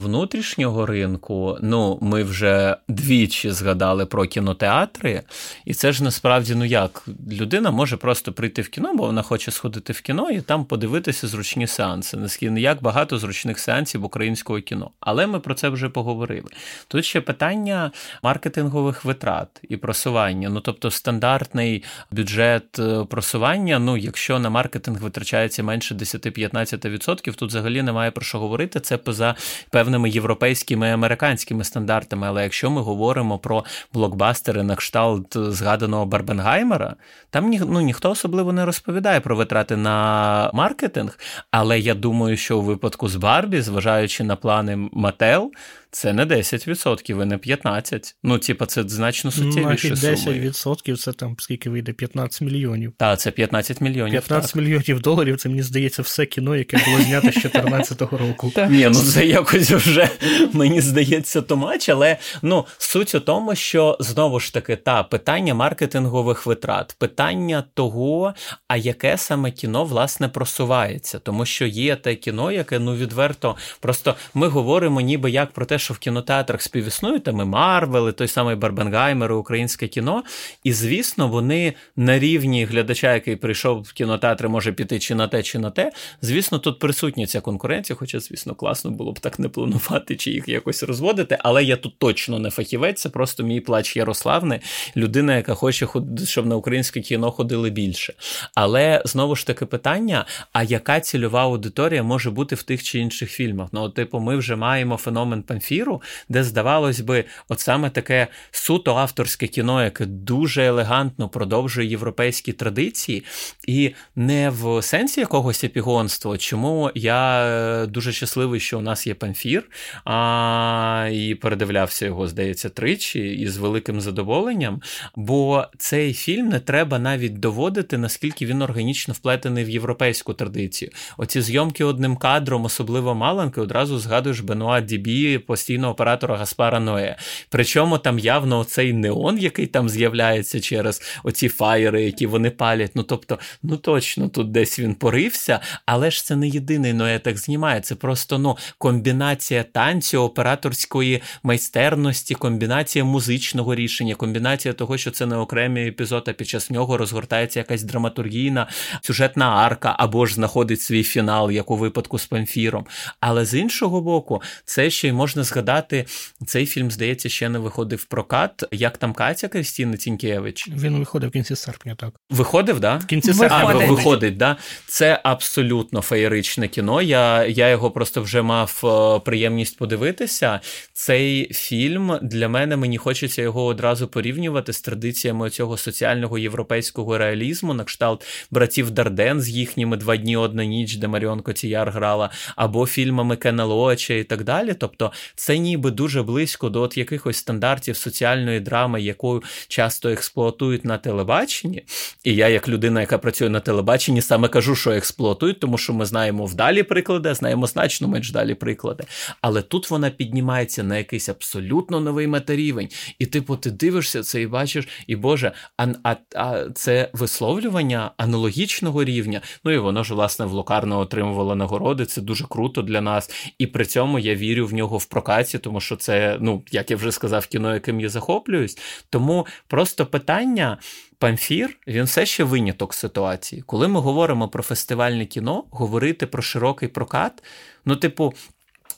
внутрішнього ринку, ну ми вже двічі згадали про кінотеатри, і це ж насправді ну як людина може просто прийти в кіно, бо вона хоче сходити в кіно і там подивитися зручні сеанси. Наскільки як багато зручних сеансів українського кіно. Але ми про це вже поговорили. Тут ще питання маркетингових витрат і просування. Ну тобто стандартний бюджет е, просування, ну якщо на маркетинг маркетинг витрачається менше 10-15%, тут взагалі немає про що говорити. Це поза певними європейськими і американськими стандартами. Але якщо ми говоримо про блокбастери на кшталт згаданого Барбенгаймера, там ні, ну, ніхто особливо не розповідає про витрати на маркетинг. Але я думаю, що у випадку з Барбі, зважаючи на плани Мател, це не 10% і не 15%. Ну, типа, це значно суттєвіше. Ну, 10% це там скільки вийде? 15 мільйонів. Так, це 15 мільйонів. 15 так. мільйонів доларів це мені здається все кіно, яке було знято з 2014 року. Ні, ну це якось вже мені здається too much, але ну суть у тому, що знову ж таки та питання маркетингових витрат, питання того, а яке саме кіно власне просувається, тому що є те кіно, яке ну відверто просто ми говоримо, ніби як про те, що в кінотеатрах співіснують, там і Марвел, і той самий Барбенгаймер, і українське кіно. І звісно, вони на рівні глядача, який прийшов в кінотеатри, може піти чи на те, чи на те. Звісно, тут присутня ця конкуренція, хоча, звісно, класно було б так не планувати чи їх якось розводити. Але я тут точно не фахівець, це просто мій плач Ярославни, людина, яка хоче, щоб на українське кіно ходили більше. Але знову ж таки питання: а яка цільова аудиторія може бути в тих чи інших фільмах? Ну, типу, ми вже маємо феномен памфіру, де, здавалось би, от саме таке суто авторське кіно, яке дуже елегантно продовжує європейські традиції, і не в сенсі якогось епігонства, чому я е, дуже щасливий, що у нас є памфір, а, і передивлявся його, здається, тричі, і з великим задоволенням. Бо цей фільм не треба навіть доводити, наскільки він органічно вплетений в європейську традицію. Оці зйомки одним кадром, особливо маленькі, одразу згадуєш Бенуа Дібі, постійного оператора Гаспара Ноє. Причому там явно оцей неон, який там з'являється через оці фаєри, які вони палять. Ну тобто, ну точно тут десь він порився, але ж це не єдиний Ноє так знімає. Це просто ну комбінація танцю, операторської майстерності, комбінація музичного рішення, комбінація того, що це не окремий епізод, а під час нього розгортається якась драматургійна сюжетна арка, або ж знаходить свій фінал, як у випадку з Памфіром. Але з іншого боку, це ще й можна згадати. Цей фільм, здається, ще не виходив в прокат. Як там Катя Крістіна Тінькевич? Він виходив в кінці серпня, так. Виходив, да? В кінці серпня. А, виходить, да? Це абсолютно феєричне кіно. Я я його просто вже мав е, приємність подивитися. Цей фільм для мене мені хочеться його одразу порівнювати з традиціями цього соціального європейського реалізму, на кшталт братів Дарден з їхніми два дні одна ніч, де Маріон Котіяр грала, або фільмами Кена Лоача і так далі. Тобто, це ніби дуже близько до от якихось стандартів соціальної драми, яку часто експлуатують на телебаченні. І я, як людина, яка працює на телебаченні, саме кажу, що експлуатують, тому що ми знаємо вдалі приклади, знаємо значно менш далі приклади. Але тут вона піднімається на якийсь абсолютно новий метарівень. І, типу, ти дивишся це і бачиш, і Боже, а, а, а це висловлювання аналогічного рівня. Ну і воно ж, власне, в Локарно отримувало нагороди. Це дуже круто для нас. І при цьому я вірю в нього в прокаті, тому що це, ну, як я вже сказав, кіно, яким я захоплююсь. Тому просто питання. Памфір він все ще виняток ситуації. Коли ми говоримо про фестивальне кіно, говорити про широкий прокат, ну, типу,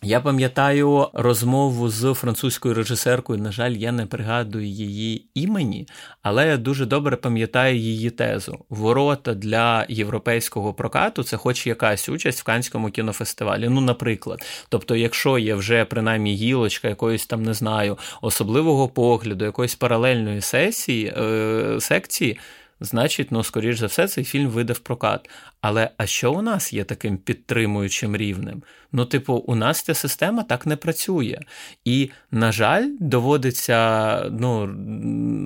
я пам'ятаю розмову з французькою режисеркою. На жаль, я не пригадую її імені, але я дуже добре пам'ятаю її тезу. Ворота для європейського прокату це хоч якась участь в Канському кінофестивалі. Ну, наприклад. Тобто, якщо є вже принаймні гілочка якоїсь там, не знаю, особливого погляду, якоїсь паралельної сесії, е, секції. Значить, ну, скоріш за все, цей фільм вийде в прокат. Але а що у нас є таким підтримуючим рівнем? Ну, типу, у нас ця система так не працює. І, на жаль, доводиться ну,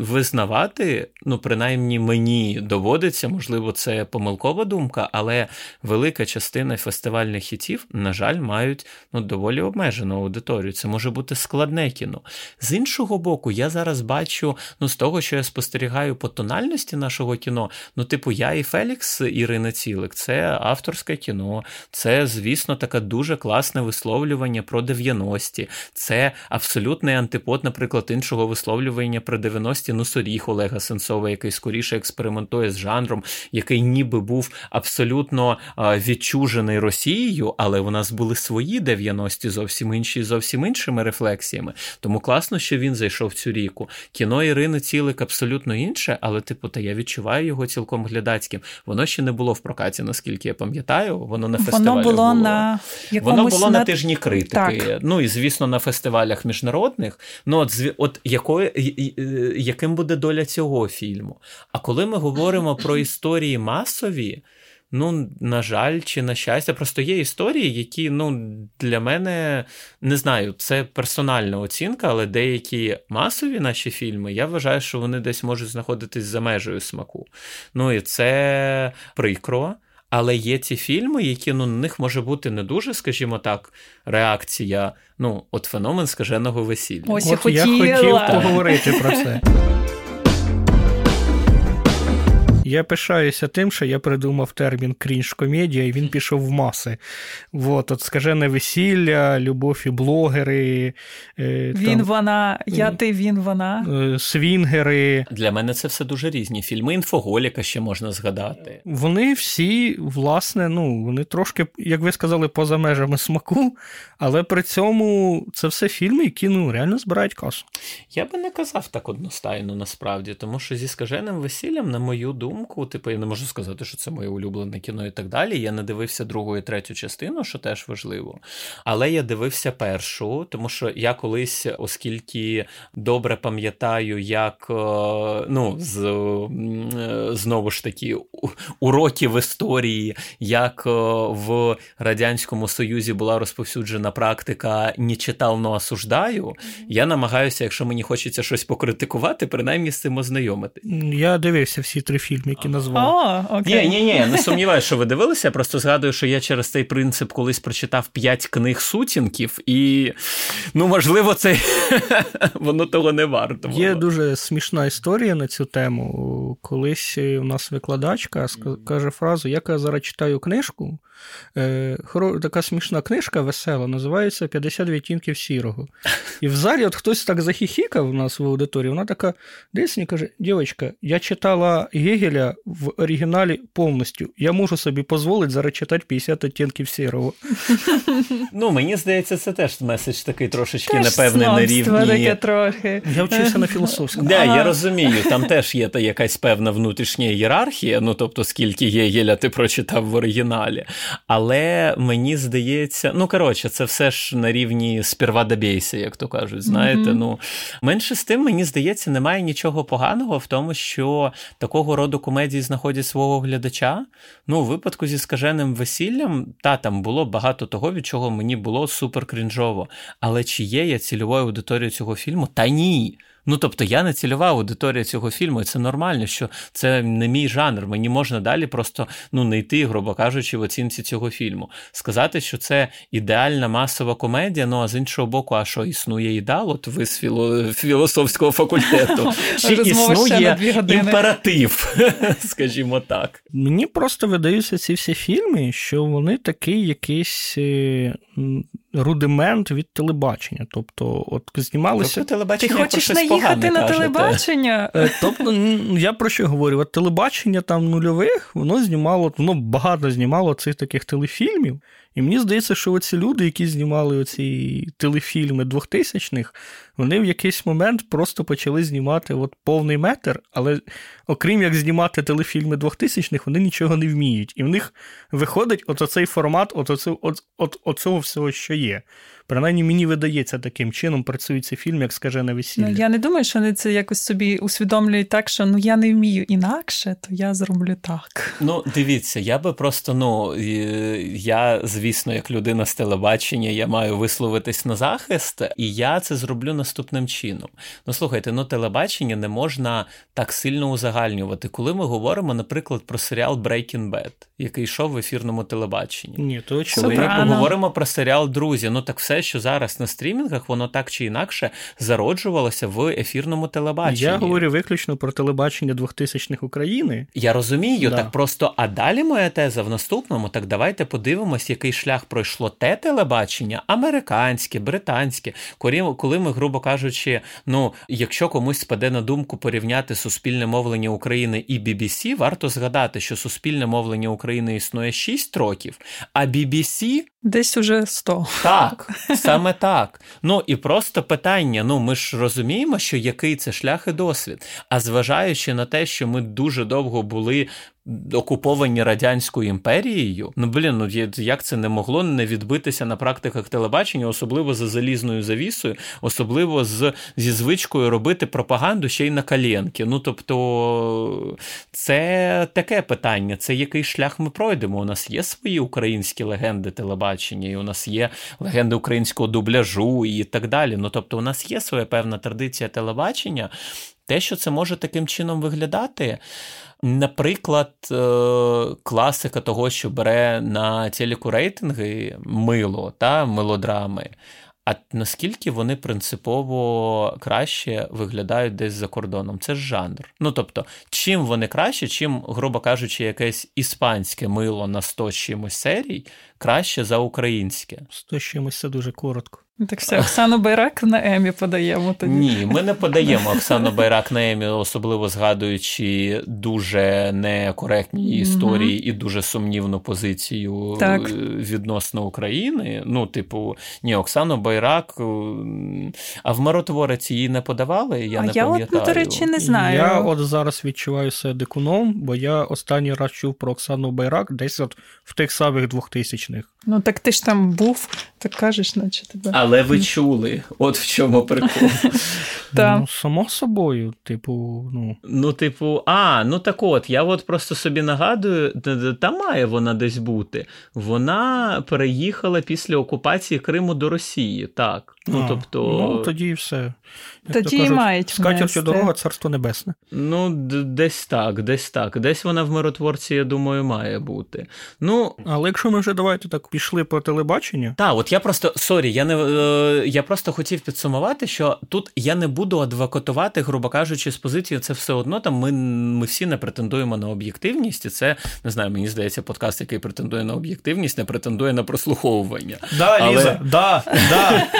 визнавати, ну, принаймні мені доводиться, можливо, це помилкова думка, але велика частина фестивальних хітів, на жаль, мають ну, доволі обмежену аудиторію. Це може бути складне кіно. З іншого боку, я зараз бачу, ну, з того, що я спостерігаю по тональності нашого кіно, ну, типу, я і Фелікс Ірина Цілик, це авторське кіно, це, звісно, така дуже класне висловлювання про 90-ті. Це абсолютний антипод, наприклад, іншого висловлювання про 90-ті Носоріг Олега Сенцова, який скоріше експериментує з жанром, який ніби був абсолютно відчужений Росією, але у нас були свої 90-ті, зовсім інші, зовсім іншими рефлексіями. Тому класно, що він зайшов в цю ріку. Кіно Ірини Цілик абсолютно інше, але, типу, та я відчуваю його цілком глядацьким. Воно ще не було в прокаті, наскільки я пам'ятаю. Воно на фестивалі воно було. було. на якомусь... Воно було на тижні критики. Так. Ну і звісно, на фестивалях міжнародних. Ну, от от якою, яким буде доля цього фільму? А коли ми говоримо про <laughs> історії масові. Ну, на жаль, чи на щастя, просто є історії, які ну, для мене не знаю, це персональна оцінка, але деякі масові наші фільми, я вважаю, що вони десь можуть знаходитись за межею смаку. Ну і це прикро. Але є ці фільми, які ну, на них може бути не дуже, скажімо так, реакція. Ну, от феномен скаженого весілля. Ось от я хотів поговорити про це. Я пишаюся тим, що я придумав термін крінж-комедія, і він пішов в маси. Вот, от скажене весілля, любов і блогери. Е, він, там, вона, я ти, він, вона. Е, свінгери. Для мене це все дуже різні. Фільми інфоголіка ще можна згадати. Вони всі, власне, ну, вони трошки, як ви сказали, поза межами смаку, але при цьому це все фільми, які ну, реально збирають касу. Я би не казав так одностайно насправді, тому що зі скаженим весіллям, на мою думку, типу, я не можу сказати, що це моє улюблене кіно і так далі. Я не дивився другу і третю частину, що теж важливо. Але я дивився першу, тому що я колись, оскільки добре пам'ятаю, як е, ну, з, знову ж таки уроків історії, як е, в Радянському Союзі була розповсюджена практика «не читав, но осуждаю», я намагаюся, якщо мені хочеться щось покритикувати, принаймні з цим ознайомити. Я дивився всі три фільми, які назвав. О, окей. Ні, ні, ні, не сумніваюся, що ви дивилися. Я просто згадую, що я через цей принцип колись прочитав п'ять книг сутінків, і ну, можливо, це <laughs> воно того не варто. Було. Є дуже смішна історія на цю тему. Колись у нас викладачка каже фразу: я зараз читаю книжку. Е, така смішна книжка весела, називається «50 відтінків сірого. І в залі от хтось так захіхікав у нас в аудиторії, вона така десь мені каже: дівчинка, я читала Гегеля в оригіналі повністю. Я можу собі дозволити зараз читати 50 відтінків сірого. Ну, мені здається, це теж меседж такий трошечки, напевне, на рівні. таке трохи. Я вчився на філософському. Да, Я розумію, там теж є якась певна внутрішня ієрархія, ну тобто, скільки Гегеля ти прочитав в оригіналі. Але мені здається, ну коротше, це все ж на рівні сперва добійся, як то кажуть. Знаєте, mm-hmm. ну менше з тим, мені здається, немає нічого поганого в тому, що такого роду комедії знаходять свого глядача. Ну, у випадку зі скаженим весіллям, та там було багато того, від чого мені було супер крінжово. Але чи є я цільовою аудиторією цього фільму? Та ні. Ну тобто я не цільова аудиторія цього фільму, і це нормально, що це не мій жанр. Мені можна далі просто ну не йти, грубо кажучи, в оцінці цього фільму. Сказати, що це ідеальна масова комедія. Ну а з іншого боку, а що існує ідеал? От ви з філо... філософського факультету? <laughs> Чи існує імператив, <laughs> скажімо так? Мені просто видаються ці всі фільми, що вони такий якийсь е, рудимент від телебачення. Тобто, от знімалися. Тобто, Ти хочеш наїхати на телебачення? Е, тобто, я про що говорю? От телебачення там нульових, воно знімало, воно багато знімало цих таких телефільмів. І мені здається, що оці люди, які знімали оці телефільми 2000-х, вони в якийсь момент просто почали знімати от повний метр, але окрім як знімати телефільми 2000-х, вони нічого не вміють. І в них виходить от оцей формат, от, оце, от, от, от цього всього, що є. Принаймні мені видається таким чином працює цей фільм, як скажене весілля. Ну, я не думаю, що вони це якось собі усвідомлюють так, що ну я не вмію інакше, то я зроблю так. Ну, дивіться, я би просто, ну я, звісно, як людина з телебачення, я маю висловитись на захист, і я це зроблю наступним чином. Ну, слухайте, ну телебачення не можна так сильно узагальнювати. Коли ми говоримо, наприклад, про серіал Breaking Bad, який йшов в ефірному телебаченні. Ні, то Коли ми поговоримо про серіал Друзі, ну так все що зараз на стрімінгах, воно так чи інакше зароджувалося в ефірному телебаченні. Я говорю виключно про телебачення 2000-х України. Я розумію, да. так просто. А далі моя теза в наступному. Так давайте подивимось, який шлях пройшло те телебачення, американське, британське. Коли ми, грубо кажучи, ну якщо комусь спаде на думку порівняти суспільне мовлення України і BBC, варто згадати, що суспільне мовлення України існує 6 років, а BBC Десь уже 100. Так, <laughs> саме так. Ну і просто питання: ну ми ж розуміємо, що який це шлях і досвід. А зважаючи на те, що ми дуже довго були окуповані радянською імперією. Ну блін, ну як це не могло не відбитися на практиках телебачення, особливо за залізною завісою, особливо з, зі звичкою робити пропаганду ще й на калєнки. Ну тобто це таке питання. Це який шлях ми пройдемо. У нас є свої українські легенди телебачення, і у нас є легенди українського дубляжу і так далі. Ну тобто, у нас є своя певна традиція телебачення. Те, що це може таким чином виглядати. Наприклад, е, класика того, що бере на телеку рейтинги мило та мелодрами. А наскільки вони принципово краще виглядають десь за кордоном? Це ж жанр. Ну тобто, чим вони краще, чим, грубо кажучи, якесь іспанське мило на 100 чимось серій краще за українське. 100 чимось це дуже коротко. Ну, так все, Оксану Байрак на Емі подаємо тоді. Ні, ми не подаємо Оксану Байрак на Емі, особливо згадуючи дуже некоректні історії mm-hmm. і дуже сумнівну позицію так. Е, відносно України. Ну, типу, ні, Оксану Байрак, е, а в миротворець її не подавали. Я а не я пам'ятаю. от, до речі, не знаю. Я от зараз відчуваю себе дикуном, бо я останній раз чув про Оксану Байрак десь от в тих самих двохтисячних. Ну так ти ж там був, так кажеш, наче тебе. Але ви чули, от в чому прикол. <laughs> Ну, Само собою, типу, ну. Ну, типу, а, ну так от, я от просто собі нагадую, та має вона десь бути. Вона переїхала після окупації Криму до Росії, так. Ну, а, тобто... ну тоді і все. Тоді і мають Скатертю дорога, царство небесне. Ну, десь так, десь так. Десь вона в миротворці, я думаю, має бути. Ну, Але якщо ми вже давайте так пішли по телебаченню. Так, от я просто sorry, я не я просто хотів підсумувати, що тут я не буду адвокатувати, грубо кажучи, з позиції це все одно. Там ми ми всі не претендуємо на об'єктивність, і це не знаю, мені здається, подкаст, який претендує на об'єктивність, не претендує на прослуховування. Да, Але... Ліза, да, да. <laughs>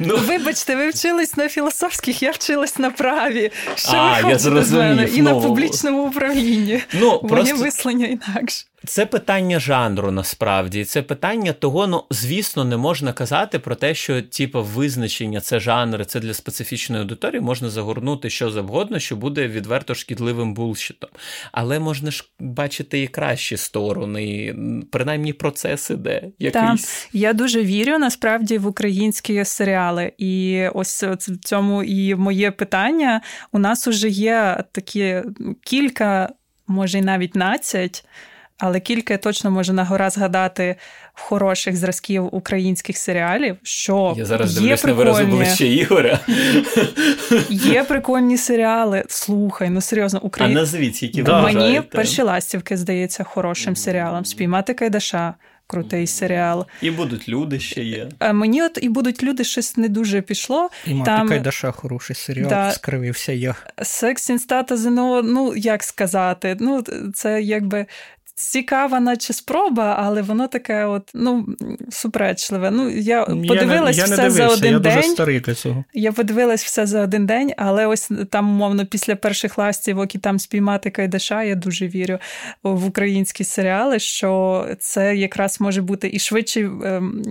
Ну, Вибачте, ви вчились на філософських, я вчилась на праві. Що а, ви я зрозумів. І на публічному управлінні. Ну, Моє просто... мислення інакше. Це питання жанру насправді. Це питання того, ну звісно, не можна казати про те, що типу, визначення це жанр, це для специфічної аудиторії, можна загорнути що завгодно, що буде відверто шкідливим булщитом. Але можна ж бачити і кращі сторони, принаймні процес іде. якийсь. Я дуже вірю насправді в українські серіали. І ось в цьому і моє питання. У нас уже є такі кілька, може й навіть надцять але кілька я точно можу на гора згадати хороших зразків українських серіалів. що Я зараз є дивлюсь прикольні... на вираз обличчя Ігоря. <laughs> Є прикольні серіали. Слухай, ну серйозно, Україн... А назвіть, які ви Мені перші ластівки здається хорошим серіалом. Спіймати Кайдаша. Крутий серіал. І будуть люди ще є. А Мені от і будуть люди щось не дуже пішло. І мати Там... Кайдаша хороший серіал, да. скривився я. Секс інстата ЗНО, ну як сказати, ну це якби цікава, наче спроба, але воно таке, от ну суперечливе. Ну я подивилась я все не дивився, за один я день. Дуже старий для цього. Я подивилась все за один день, але ось там, умовно, після перших ластівок і там спіймати Кайдаша, я дуже вірю в українські серіали, що це якраз може бути і швидше ем,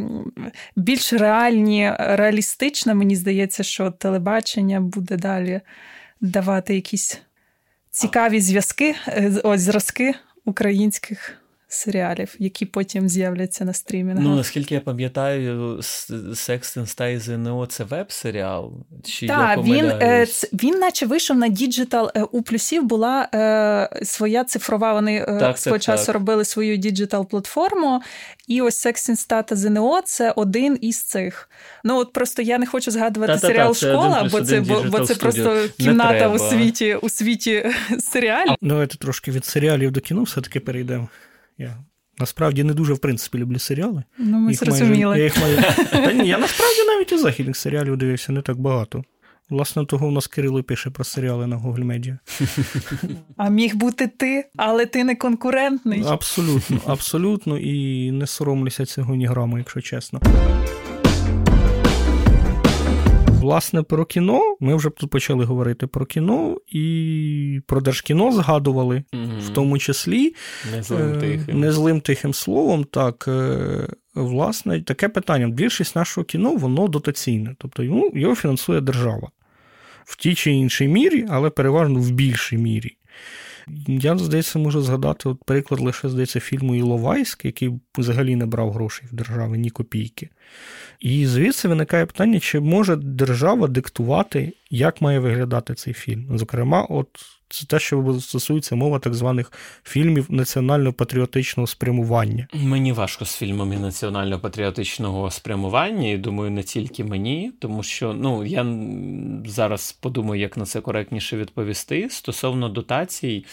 більш реальні, реалістично. Мені здається, що телебачення буде далі давати якісь цікаві зв'язки, е, ось зразки українських серіалів, які потім з'являться на стрімінгах. Ну, наскільки я пам'ятаю, Секс, інста і ЗНО це веб-серіал? Чи Так, я він, е, він наче вийшов на digital. Е, у плюсів була е, своя цифрова. Вони е, так, свого часу так. робили свою digital-платформу. І ось Секстінста та ЗНО це один із цих. Ну от просто я не хочу згадувати Та-та-та, серіал Школа, бо це бо, бо це просто кімната у світі у світі <laughs> серіалів. Давайте трошки від серіалів до кіно все-таки перейдемо. Я насправді не дуже в принципі люблю серіали. Ну, ми зрозуміли. Я, їх маю... Та ні, я насправді навіть і західних серіалів дивився не так багато. Власне, того у нас Кирило пише про серіали на Google Media. А міг бути ти, але ти не конкурентний. Абсолютно, абсолютно, і не соромлюся цього ні граму, якщо чесно. Власне, про кіно. Ми вже тут почали говорити про кіно і про держкіно згадували, угу. в тому числі незлим тихим. незлим тихим словом. Так, е, власне, таке питання. Більшість нашого кіно воно дотаційне, тобто йому, його фінансує держава в тій чи іншій мірі, але переважно в більшій мірі. Я, здається, можу згадати от приклад лише здається, фільму Іловайськ, який взагалі не брав грошей в держави ні копійки. І звідси виникає питання, чи може держава диктувати, як має виглядати цей фільм. Зокрема, от це те, що стосується мова так званих фільмів національно-патріотичного спрямування. Мені важко з фільмами національно-патріотичного спрямування, і думаю, не тільки мені, тому що ну я зараз подумаю, як на це коректніше відповісти стосовно дотацій.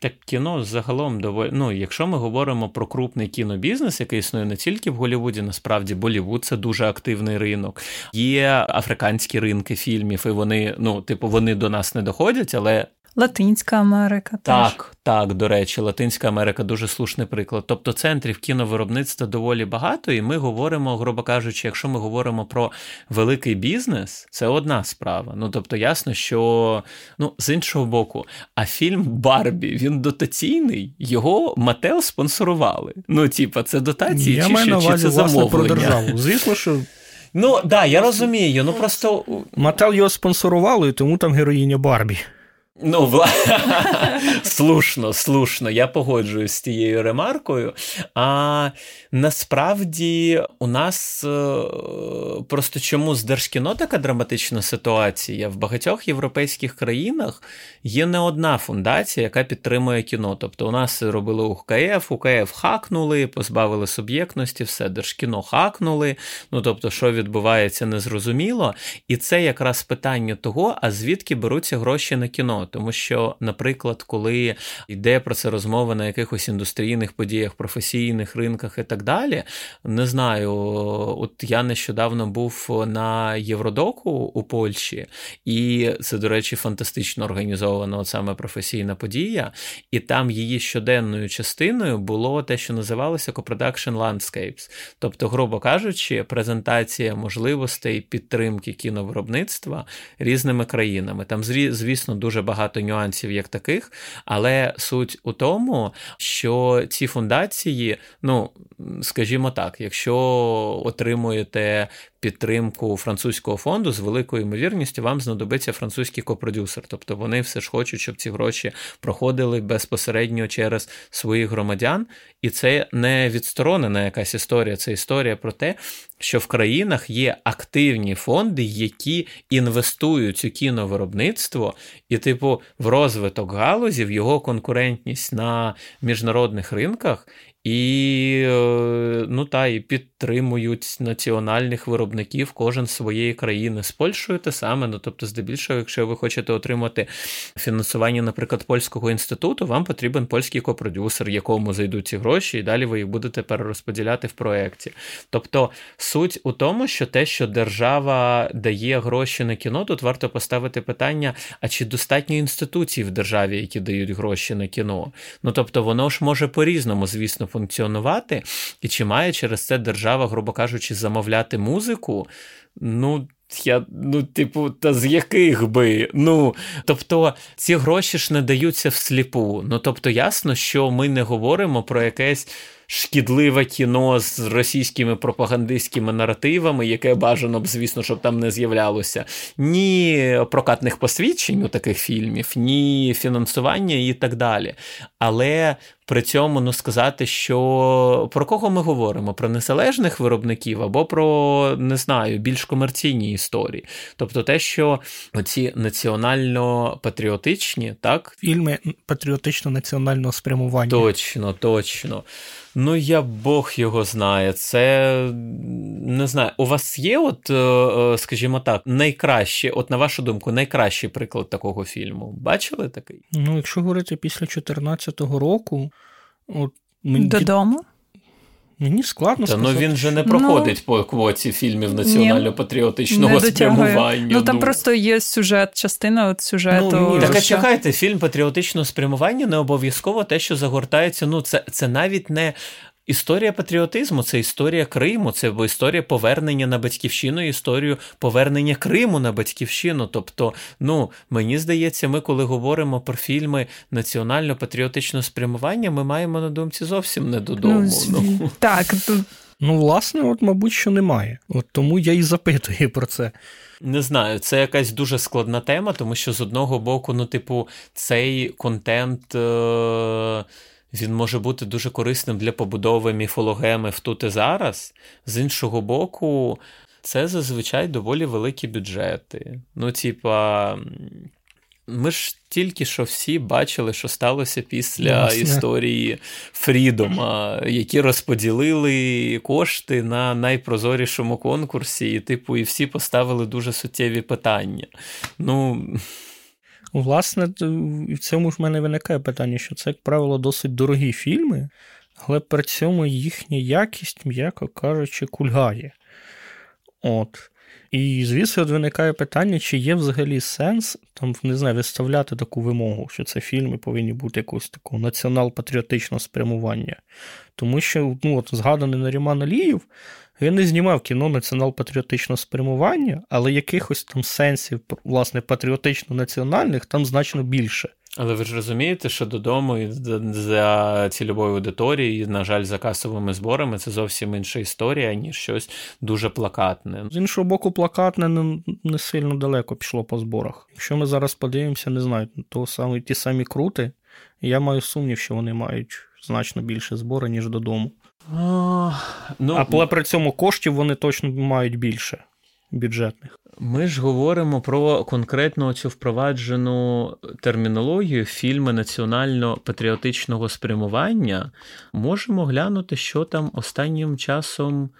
Так кіно загалом доволі. Ну, якщо ми говоримо про крупний кінобізнес, який існує не тільки в Голлівуді, насправді Болівуд це дуже активний ринок. Є африканські ринки фільмів, і вони, ну, типу, вони до нас не доходять, але Латинська Америка. Так, теж. так, до речі, Латинська Америка дуже слушний приклад. Тобто центрів кіновиробництва доволі багато, і ми говоримо, грубо кажучи, якщо ми говоримо про великий бізнес, це одна справа. Ну тобто, ясно, що ну, з іншого боку, а фільм Барбі він дотаційний, його Мател спонсорували. Ну, типа, це дотації Я чи, маю на увазі чи це власне про державу. Звісно, що Ну так, да, я розумію. Ну просто Мател його спонсорували, і тому там героїня Барбі. Ну, вла... <laughs> слушно, слушно, я погоджуюсь з тією ремаркою. А насправді у нас е, просто чому з Держкіно така драматична ситуація? В багатьох європейських країнах є не одна фундація, яка підтримує кіно. Тобто у нас робили УКФ, УКФ хакнули, позбавили суб'єктності, все, Держкіно хакнули. Ну тобто, що відбувається, незрозуміло. І це якраз питання того, а звідки беруться гроші на кіно. Тому що, наприклад, коли йде про це розмова на якихось індустрійних подіях, професійних ринках і так далі, не знаю, от я нещодавно був на Євродоку у Польщі, і це, до речі, фантастично організована от саме професійна подія, і там її щоденною частиною було те, що називалося Co-Production Landscapes. Тобто, грубо кажучи, презентація можливостей підтримки кіновиробництва різними країнами. Там, звісно, дуже багато нюансів як таких, але суть у тому, що ці фундації, ну скажімо так, якщо отримуєте підтримку французького фонду, з великою ймовірністю вам знадобиться французький копродюсер. Тобто вони все ж хочуть, щоб ці гроші проходили безпосередньо через своїх громадян. І це не відсторонена якась історія, це історія про те, що в країнах є активні фонди, які інвестують у кіновиробництво і, типу, в розвиток галузі, в його конкурентність на міжнародних ринках. І ну та і підтримують національних виробників кожен своєї країни з Польщею те саме. Ну тобто, здебільшого, якщо ви хочете отримати фінансування, наприклад, польського інституту, вам потрібен польський копродюсер, якому зайдуть ці гроші, і далі ви їх будете перерозподіляти в проєкті. Тобто суть у тому, що те, що держава дає гроші на кіно, тут варто поставити питання: а чи достатньо інституцій в державі, які дають гроші на кіно? Ну тобто, воно ж може по-різному, звісно, функціонувати, і чи має через це держава, грубо кажучи, замовляти музику? Ну. Я, ну, типу, та з яких би? Ну, тобто, ці гроші ж не даються всліпу. Ну, тобто, ясно, що ми не говоримо про якесь шкідливе кіно з російськими пропагандистськими наративами, яке бажано б, звісно, щоб там не з'являлося, ні прокатних посвідчень у таких фільмів, ні фінансування і так далі. Але при цьому ну, сказати, що про кого ми говоримо? Про незалежних виробників або про не знаю, більш комерційні історії. Тобто те, що ці національно-патріотичні, так? Фільми патріотично-національного спрямування. Точно, точно. Ну, я Бог його знає. Це не знаю. У вас є, от, е, е, скажімо так, найкраще, от на вашу думку, найкращий приклад такого фільму? Бачили такий? Ну, якщо говорити після 2014 року, от мені додому. Мені складно Та, сказати. Ну він же не проходить ну, по квоті фільмів національно-патріотичного спрямування. Ну там ну. просто є сюжет, частина от сюжету. Ну, так а чекайте, фільм патріотичного спрямування не обов'язково те, що загортається. Ну, це, це навіть не. Історія патріотизму це історія Криму, це історія повернення на батьківщину, історію повернення Криму на батьківщину. Тобто, ну мені здається, ми, коли говоримо про фільми національно-патріотичного спрямування, ми маємо на думці зовсім не додому. Ну, ну. Так. Ну, власне, от, мабуть, що немає. От тому я і запитую про це. Не знаю, це якась дуже складна тема, тому що з одного боку, ну, типу, цей контент. Е- він може бути дуже корисним для побудови міфологеми в тут і зараз. З іншого боку, це зазвичай доволі великі бюджети. Ну, типа. Ми ж тільки що всі бачили, що сталося після Ясно. історії Фрідома, які розподілили кошти на найпрозорішому конкурсі, і, типу, і всі поставили дуже суттєві питання. Ну. Власне, в цьому ж в мене виникає питання, що це, як правило, досить дорогі фільми, але при цьому їхня якість, м'яко кажучи, кульгає. От. І, звісно, виникає питання, чи є взагалі сенс там, не знаю, виставляти таку вимогу, що це фільми повинні бути якогось такого націонал-патріотичного спрямування. Тому що ну, от, згаданий Наріман Аліїв, він не знімав кіно націонал-патріотичного спрямування, але якихось там сенсів, власне, патріотично-національних там значно більше. Але ви ж розумієте, що додому і за цільовою аудиторією, на жаль, за касовими зборами це зовсім інша історія, ніж щось дуже плакатне. З іншого боку, плакатне не, не сильно далеко пішло по зборах. Якщо ми зараз подивимося, не знаю, то саме ті самі крути, я маю сумнів, що вони мають значно більше збори, ніж додому. А, ну, Але при цьому коштів вони точно мають більше бюджетних. Ми ж говоримо про конкретно цю впроваджену термінологію фільми національно-патріотичного спрямування. Можемо глянути, що там останнім часом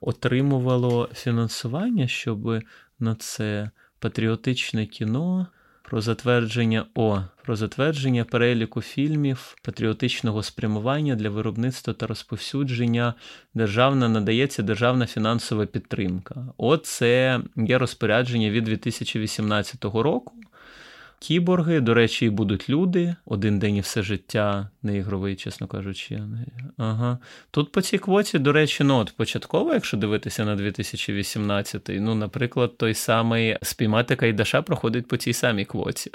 отримувало фінансування, щоб на це патріотичне кіно про затвердження О, про затвердження переліку фільмів патріотичного спрямування для виробництва та розповсюдження державна надається державна фінансова підтримка. Оце є розпорядження від 2018 року. Кіборги, до речі, будуть люди. Один день і все життя, не ігровий, чесно кажучи. Ага. Тут по цій квоті, до речі, ну от початково, якщо дивитися на 2018, ну, наприклад, той самий спіймати Кайдаша проходить по цій самій квоті.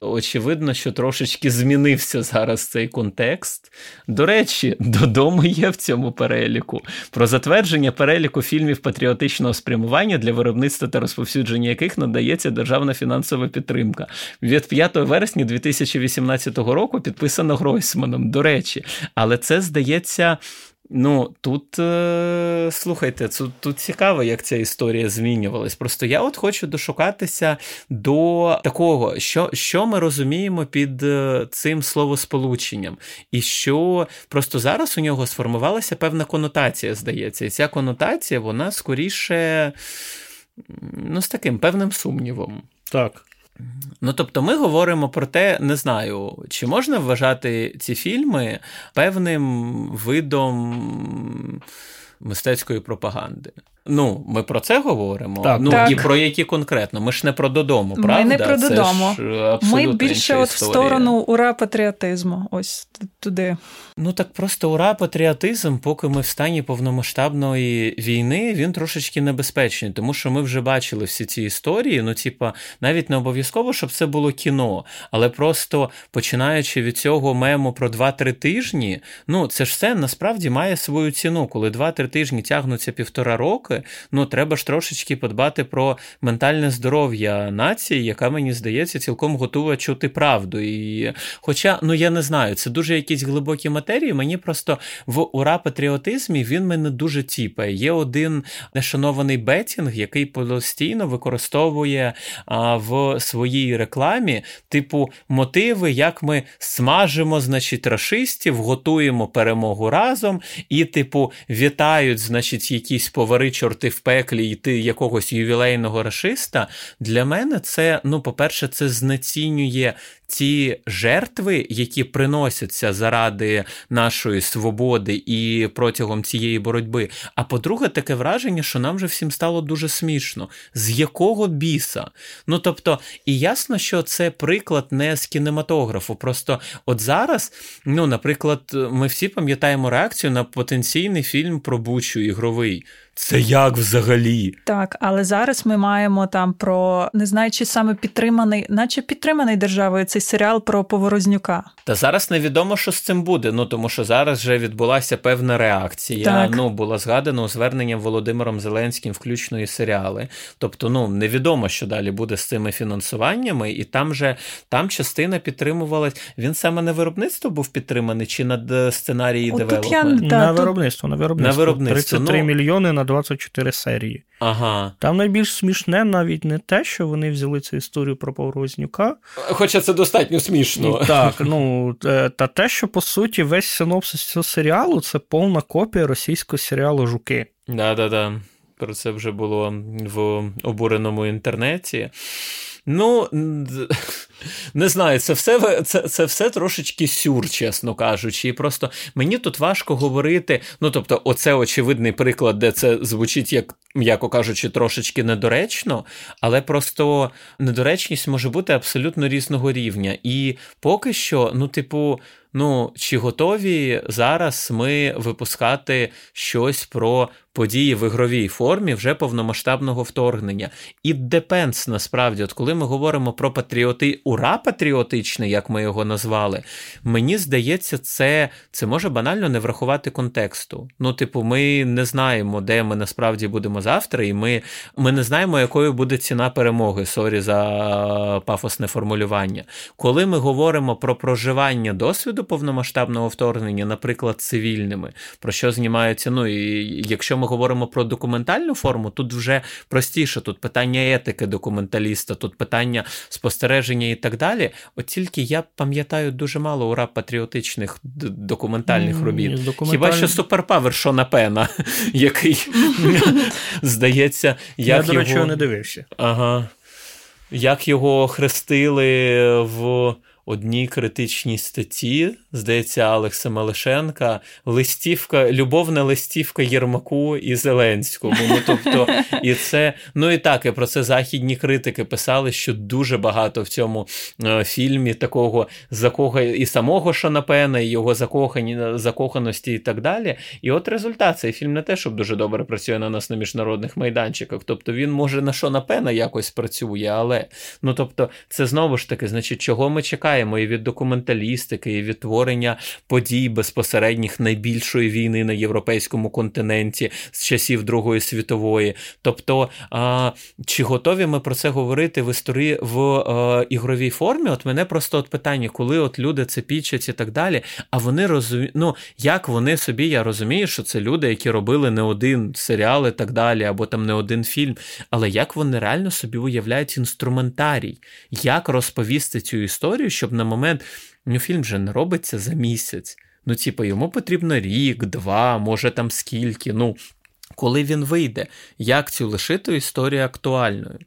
Очевидно, що трошечки змінився зараз цей контекст. До речі, додому є в цьому переліку про затвердження переліку фільмів патріотичного спрямування для виробництва та розповсюдження яких надається державна фінансова підтримка. Від 5 вересня 2018 року підписано Гройсманом. До речі, але це здається. Ну, тут е, слухайте, тут, тут цікаво, як ця історія змінювалась. Просто я от хочу дошукатися до такого, що що ми розуміємо під е, цим словосполученням, і що просто зараз у нього сформувалася певна конотація, здається. І ця конотація, вона скоріше ну, з таким певним сумнівом. Так. Ну, тобто, ми говоримо про те, не знаю, чи можна вважати ці фільми певним видом мистецької пропаганди. Ну, ми про це говоримо. Так. Ну так. і про які конкретно. Ми ж не про додому, правда? Ми не про Це додому. ж Ми більше от в сторону ура патріотизму. Ось туди. Ну так просто ура, патріотизм, поки ми в стані повномасштабної війни, він трошечки небезпечний, тому що ми вже бачили всі ці історії. Ну, типа, навіть не обов'язково, щоб це було кіно, але просто починаючи від цього мему про 2-3 тижні, ну це ж все насправді має свою ціну. Коли 2-3 тижні тягнуться півтора роки, ну треба ж трошечки подбати про ментальне здоров'я нації, яка мені здається цілком готова чути правду. І, Хоча, ну я не знаю, це дуже якісь глибокі матерії. Мені просто в ура патріотизмі він мене дуже тіпає. Є один нешанований бетінг, який постійно використовує а, в своїй рекламі, типу, мотиви, як ми смажимо, значить, рашистів, готуємо перемогу разом, і, типу, вітають, значить, якісь повари чорти в пеклі йти якогось ювілейного рашиста. Для мене це, ну, по-перше, це знецінює ті жертви, які приносяться заради нашої свободи і протягом цієї боротьби. А по-друге, таке враження, що нам вже всім стало дуже смішно. З якого біса? Ну тобто, і ясно, що це приклад не з кінематографу. Просто от зараз, ну, наприклад, ми всі пам'ятаємо реакцію на потенційний фільм про Бучу ігровий. Це як взагалі? Так, але зараз ми маємо там про не знаю, чи саме підтриманий, наче підтриманий державою цей серіал про Поворознюка. Та зараз невідомо, що з цим буде. Ну тому що зараз вже відбулася певна реакція. Так. Ну було згадано зверненням Володимиром Зеленським, включно і серіали. Тобто, ну невідомо, що далі буде з цими фінансуваннями, і там же там частина підтримувалась. Він саме на виробництво був підтриманий, чи над е, сценарії девелопмент? я- на виробництво, на виробництво. На виробництво, 33 ну- мільйони на 24 серії. Ага. Там найбільш смішне навіть не те, що вони взяли цю історію про Поворознюка. Хоча це достатньо смішно. Так, ну е, та те, що по суті весь синопсис цього серіалу це повна копія російського серіалу Жуки. Да, да, да. Про це вже було в обуреному інтернеті. Ну не знаю, це все це, це все трошечки сюр, чесно кажучи. І просто мені тут важко говорити. Ну, тобто, оце очевидний приклад, де це звучить, як, м'яко кажучи, трошечки недоречно, але просто недоречність може бути абсолютно різного рівня. І поки що, ну, типу. Ну, чи готові зараз ми випускати щось про події в ігровій формі вже повномасштабного вторгнення? It depends, насправді, от коли ми говоримо про патріоти, ура патріотичний, як ми його назвали, мені здається, це це може банально не врахувати контексту. Ну, типу, ми не знаємо, де ми насправді будемо завтра, і ми ми не знаємо, якою буде ціна перемоги. Sorry за пафосне формулювання. Коли ми говоримо про проживання досвіду повномасштабного вторгнення, наприклад, цивільними, про що знімаються. Ну і якщо ми говоримо про документальну форму, тут вже простіше. Тут питання етики документаліста, тут питання спостереження і так далі. От тільки я пам'ятаю дуже мало ура патріотичних документальних робіт. Документаль... Хіба що суперпавер Шона Пена, <laughs> який <laughs> здається, як я, до речі, не дивився. Ага. Як його хрестили в одній критичній статті, здається, Алекса Малишенка, листівка, любовна листівка Єрмаку і Зеленському. Ну, тобто, і це, ну і так, і про це західні критики писали, що дуже багато в цьому е, фільмі такого закоха і самого Шанапена, і його закохані, закоханості, і так далі. І от результат цей фільм не те, щоб дуже добре працює на нас на міжнародних майданчиках. Тобто він може на Шанапена якось працює, але ну тобто, це знову ж таки, значить, чого ми чекаємо і від документалістики, і від творення подій безпосередніх найбільшої війни на європейському континенті з часів Другої світової. Тобто, а, чи готові ми про це говорити в історії в а, ігровій формі? От мене просто от питання, коли от люди це пічать і так далі, а вони розуміють, ну як вони собі, я розумію, що це люди, які робили не один серіал і так далі, або там не один фільм, але як вони реально собі уявляють інструментарій, як розповісти цю історію, щоб на момент ну, фільм же не робиться за місяць. Ну, типу, йому потрібно рік, два, може там скільки. Ну, коли він вийде, як цю лишити історію актуальною?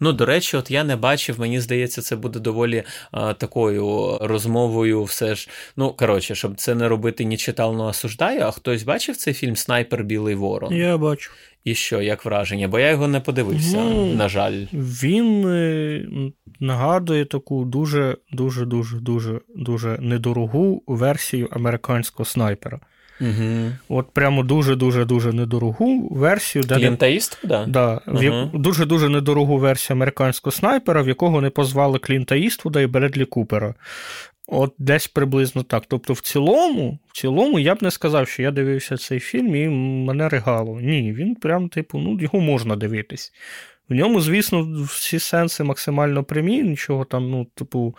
Ну, до речі, от я не бачив, мені здається, це буде доволі а, такою розмовою, все ж. Ну, коротше, щоб це не робити ні читав, но осуждаю, а хтось бачив цей фільм Снайпер Білий Ворон? Я бачу. І що, як враження? Бо я його не подивився, ну, на жаль. Він е, нагадує таку дуже, дуже, дуже, дуже, дуже недорогу версію американського снайпера. Угу. От прямо дуже-дуже дуже недорогу версію. Де Клінта Іствуда? Да, угу. Дуже-дуже недорогу версію американського снайпера, в якого не позвали Клінта Іствуда і Бредлі Купера. От десь приблизно так. Тобто, в цілому, в цілому, я б не сказав, що я дивився цей фільм і мене регало. Ні, він прям, типу, ну, його можна дивитись. В ньому, звісно, всі сенси максимально прямі, нічого там, ну, типу,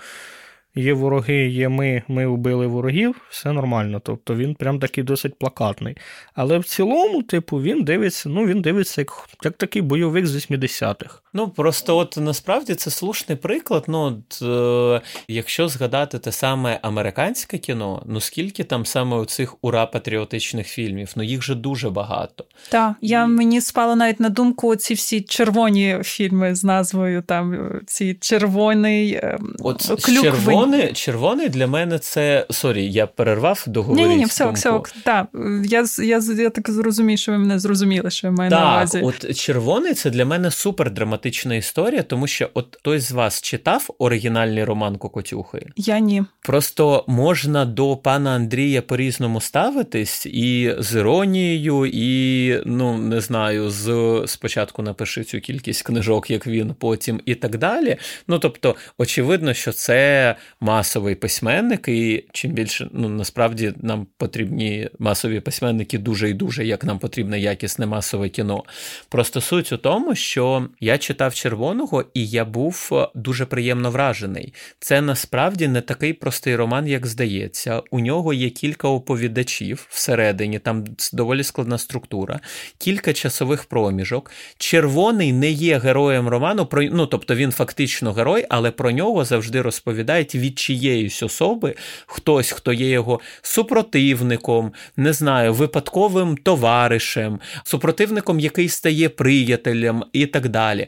є вороги, є ми, ми вбили ворогів, все нормально. Тобто він прям такий досить плакатний. Але в цілому, типу, він дивиться, ну, він дивиться як як такий бойовик з 80-х. Ну, просто от насправді це слушний приклад. Ну, от, е, якщо згадати те саме американське кіно, ну скільки там саме цих ура патріотичних фільмів, ну їх же дуже багато. Так, я І... мені спало навіть на думку ці всі червоні фільми з назвою там ці червоний ем, От червоний, червоний для мене це sorry, я перервав договорити. Ні, ні, все, все, так. Я, я, я так зрозумію, що ви мене зрозуміли, що я маю так, на увазі. От червоний це для мене супер драматичний драматична історія, тому що от хтось з вас читав оригінальний роман Кокотюхи? Я ні. Просто можна до пана Андрія по-різному ставитись і з іронією, і ну не знаю, з спочатку напиши цю кількість книжок, як він, потім і так далі. Ну тобто, очевидно, що це масовий письменник, і чим більше ну насправді нам потрібні масові письменники дуже і дуже, як нам потрібне якісне масове кіно. Просто суть у тому, що я читав червоного, і я був е, дуже приємно вражений. Це насправді не такий простий роман, як здається. У нього є кілька оповідачів всередині, там доволі складна структура, кілька часових проміжок. Червоний не є героєм роману, про ну тобто він фактично герой, але про нього завжди розповідають від чиєїсь особи хтось, хто є його супротивником, не знаю, випадковим товаришем, супротивником, який стає приятелем і так далі.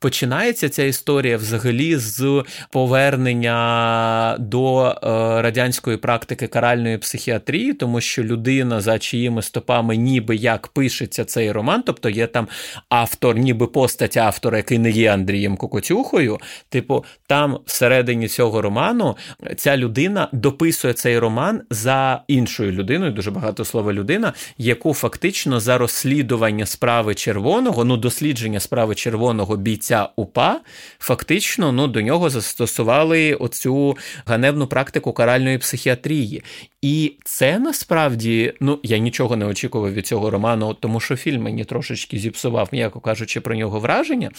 починається ця історія взагалі з повернення до е, радянської практики каральної психіатрії, тому що людина за чиїми стопами, ніби як пишеться цей роман, тобто є там автор, ніби постать автора, який не є Андрієм Кокотюхою. Типу, там всередині цього роману ця людина дописує цей роман за іншою людиною, дуже багато слова людина, яку фактично за розслідування справи червоного, ну дослідження справи червоного бійця УПА, фактично ну, до нього застосували оцю ганебну практику каральної психіатрії. І це насправді, ну я нічого не очікував від цього роману, тому що фільм мені трошечки зіпсував, м'яко кажучи, про нього враження.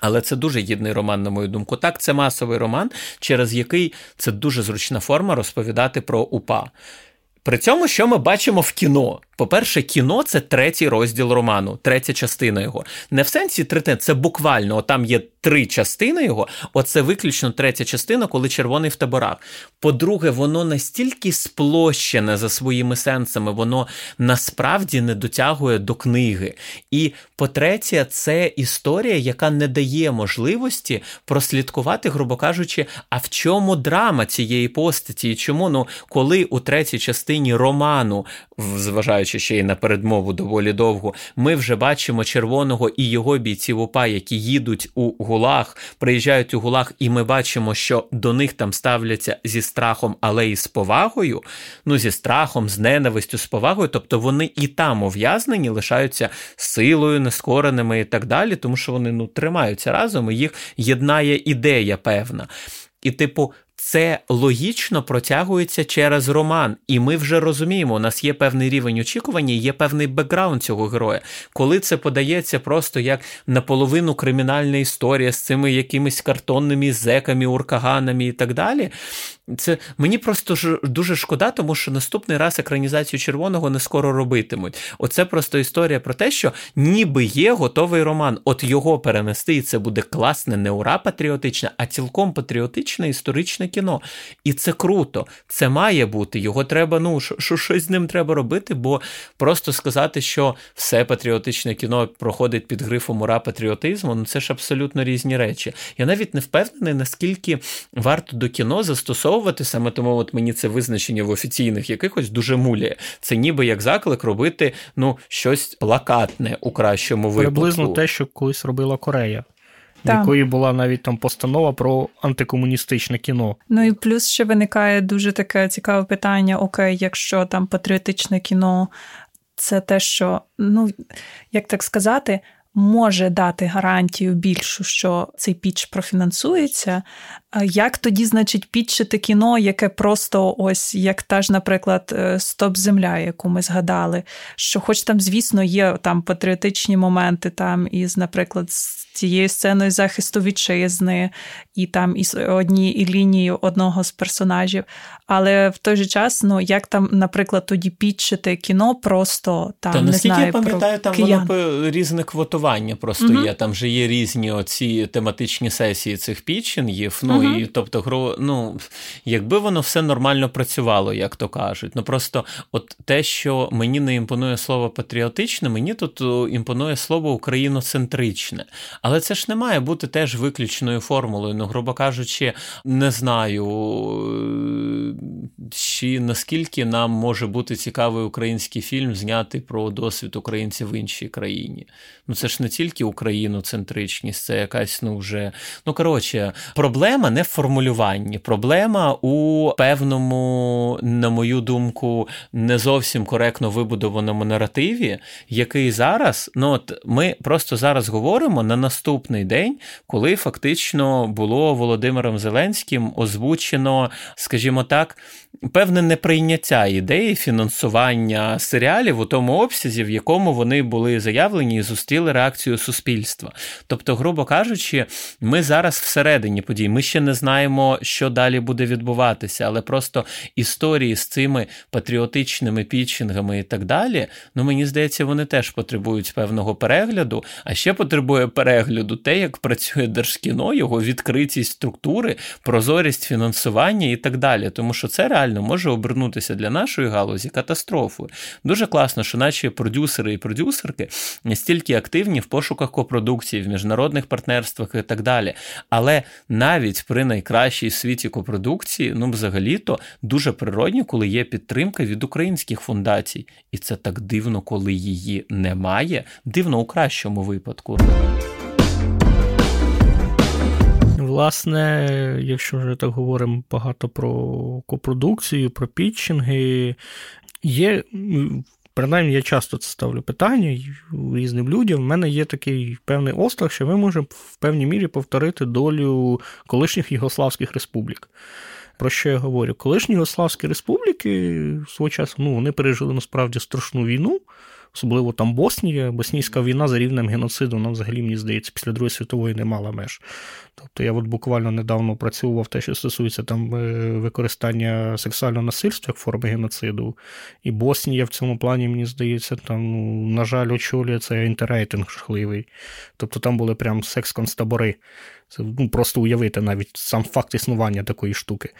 Але це дуже гідний роман, на мою думку. Так, це масовий роман, через який це дуже зручна форма розповідати про УПА. При цьому, що ми бачимо в кіно? По-перше, кіно це третій розділ роману, третя частина його. Не в сенсі третина, це буквально там є три частини його. Оце виключно третя частина, коли червоний в таборах. По-друге, воно настільки сплощене за своїми сенсами, воно насправді не дотягує до книги. І по-третє, це історія, яка не дає можливості прослідкувати, грубо кажучи, а в чому драма цієї постаті, і чому ну, коли у третій частині роману, зважаючи ще й на передмову доволі довго, ми вже бачимо червоного і його бійців УПА, які їдуть у гулах, приїжджають у гулах, і ми бачимо, що до них там ставляться зі страхом, але і з повагою. Ну, зі страхом, з ненавистю, з повагою. Тобто вони і там ув'язнені, лишаються силою, нескореними і так далі, тому що вони ну, тримаються разом, і їх єднає ідея певна. І, типу, це логічно протягується через роман, і ми вже розуміємо, у нас є певний рівень очікування, є певний бекграунд цього героя. Коли це подається просто як наполовину кримінальна історія з цими якимись картонними зеками, уркаганами і так далі, це мені просто ж дуже шкода, тому що наступний раз екранізацію червоного не скоро робитимуть. Оце просто історія про те, що ніби є готовий роман. От його перенести, і це буде класне, не ура патріотичне, а цілком патріотичне історичне кіно. І це круто. Це має бути. Його треба, ну що щось з ним треба робити, бо просто сказати, що все патріотичне кіно проходить під грифом ура патріотизму, ну це ж абсолютно різні речі. Я навіть не впевнений, наскільки варто до кіно застосовувати саме тому от мені це визначення в офіційних якихось дуже муляє. Це ніби як заклик робити ну, щось плакатне у кращому випадку. Приблизно те, що колись робила Корея. В якої була навіть там постанова про антикомуністичне кіно. Ну і плюс ще виникає дуже таке цікаве питання: окей, якщо там патріотичне кіно, це те, що, ну як так сказати, може дати гарантію більшу, що цей піч профінансується. Як тоді, значить, підчити кіно, яке просто ось як та ж, наприклад, е, Стоп Земля, яку ми згадали, що, хоч там, звісно, є там патріотичні моменти, там із, наприклад, з цією сценою захисту вітчизни, і там із однією лінією одного з персонажів. Але в той же час, ну як там, наприклад, тоді підчити кіно, просто там Та, не знаю, я пам'ятаю, про там киян. воно різне квотування просто угу. є. Там же є різні оці тематичні сесії цих пітчингів. Ну угу. і тобто, гру, ну якби воно все нормально працювало, як то кажуть. Ну просто от те, що мені не імпонує слово патріотичне, мені тут імпонує слово україноцентричне. Але це ж не має бути теж виключною формулою. Ну, грубо кажучи, не знаю, чи наскільки нам може бути цікавий український фільм знятий про досвід українців в іншій країні. Ну це ж не тільки україноцентричність, це якась ну вже. Ну коротше, проблема не в формулюванні, проблема у певному, на мою думку, не зовсім коректно вибудованому наративі, який зараз, ну от ми просто зараз говоримо на наступний день, коли фактично було Володимиром Зеленським озвучено, скажімо так, певне неприйняття ідеї фінансування серіалів у тому обсязі, в якому вони були заявлені і зустріли реакцію суспільства. Тобто, грубо кажучи, ми зараз всередині подій, ми ще не знаємо, що далі буде відбуватися, але просто історії з цими патріотичними пітчингами і так далі, ну мені здається, вони теж потребують певного перегляду, а ще потребує перегляду перегляду те, як працює держкіно, його відкритість структури, прозорість фінансування і так далі. Тому що це реально може обернутися для нашої галузі катастрофою. Дуже класно, що наші продюсери і продюсерки настільки активні в пошуках копродукції, в міжнародних партнерствах і так далі. Але навіть при найкращій світі копродукції, ну взагалі-то дуже природні, коли є підтримка від українських фундацій. І це так дивно, коли її немає. Дивно у кращому випадку. Власне, якщо вже так говоримо багато про копродукцію, про пітчинги, є. Принаймні, я часто це ставлю питання різним людям. У мене є такий певний острах, що ми можемо в певній мірі повторити долю колишніх Югославських республік. Про що я говорю? Колишні Югославські республіки свого часу ну, вони пережили насправді страшну війну особливо там Боснія, боснійська війна за рівнем геноциду, вона взагалі, мені здається, після Другої світової не мала меж. Тобто я от буквально недавно працював те, що стосується там е, використання сексуального насильства як форми геноциду. І Боснія в цьому плані, мені здається, там, ну, на жаль, очолює це інтеррейтинг жахливий. Тобто там були прям секс-концтабори. Це ну, просто уявити навіть сам факт існування такої штуки.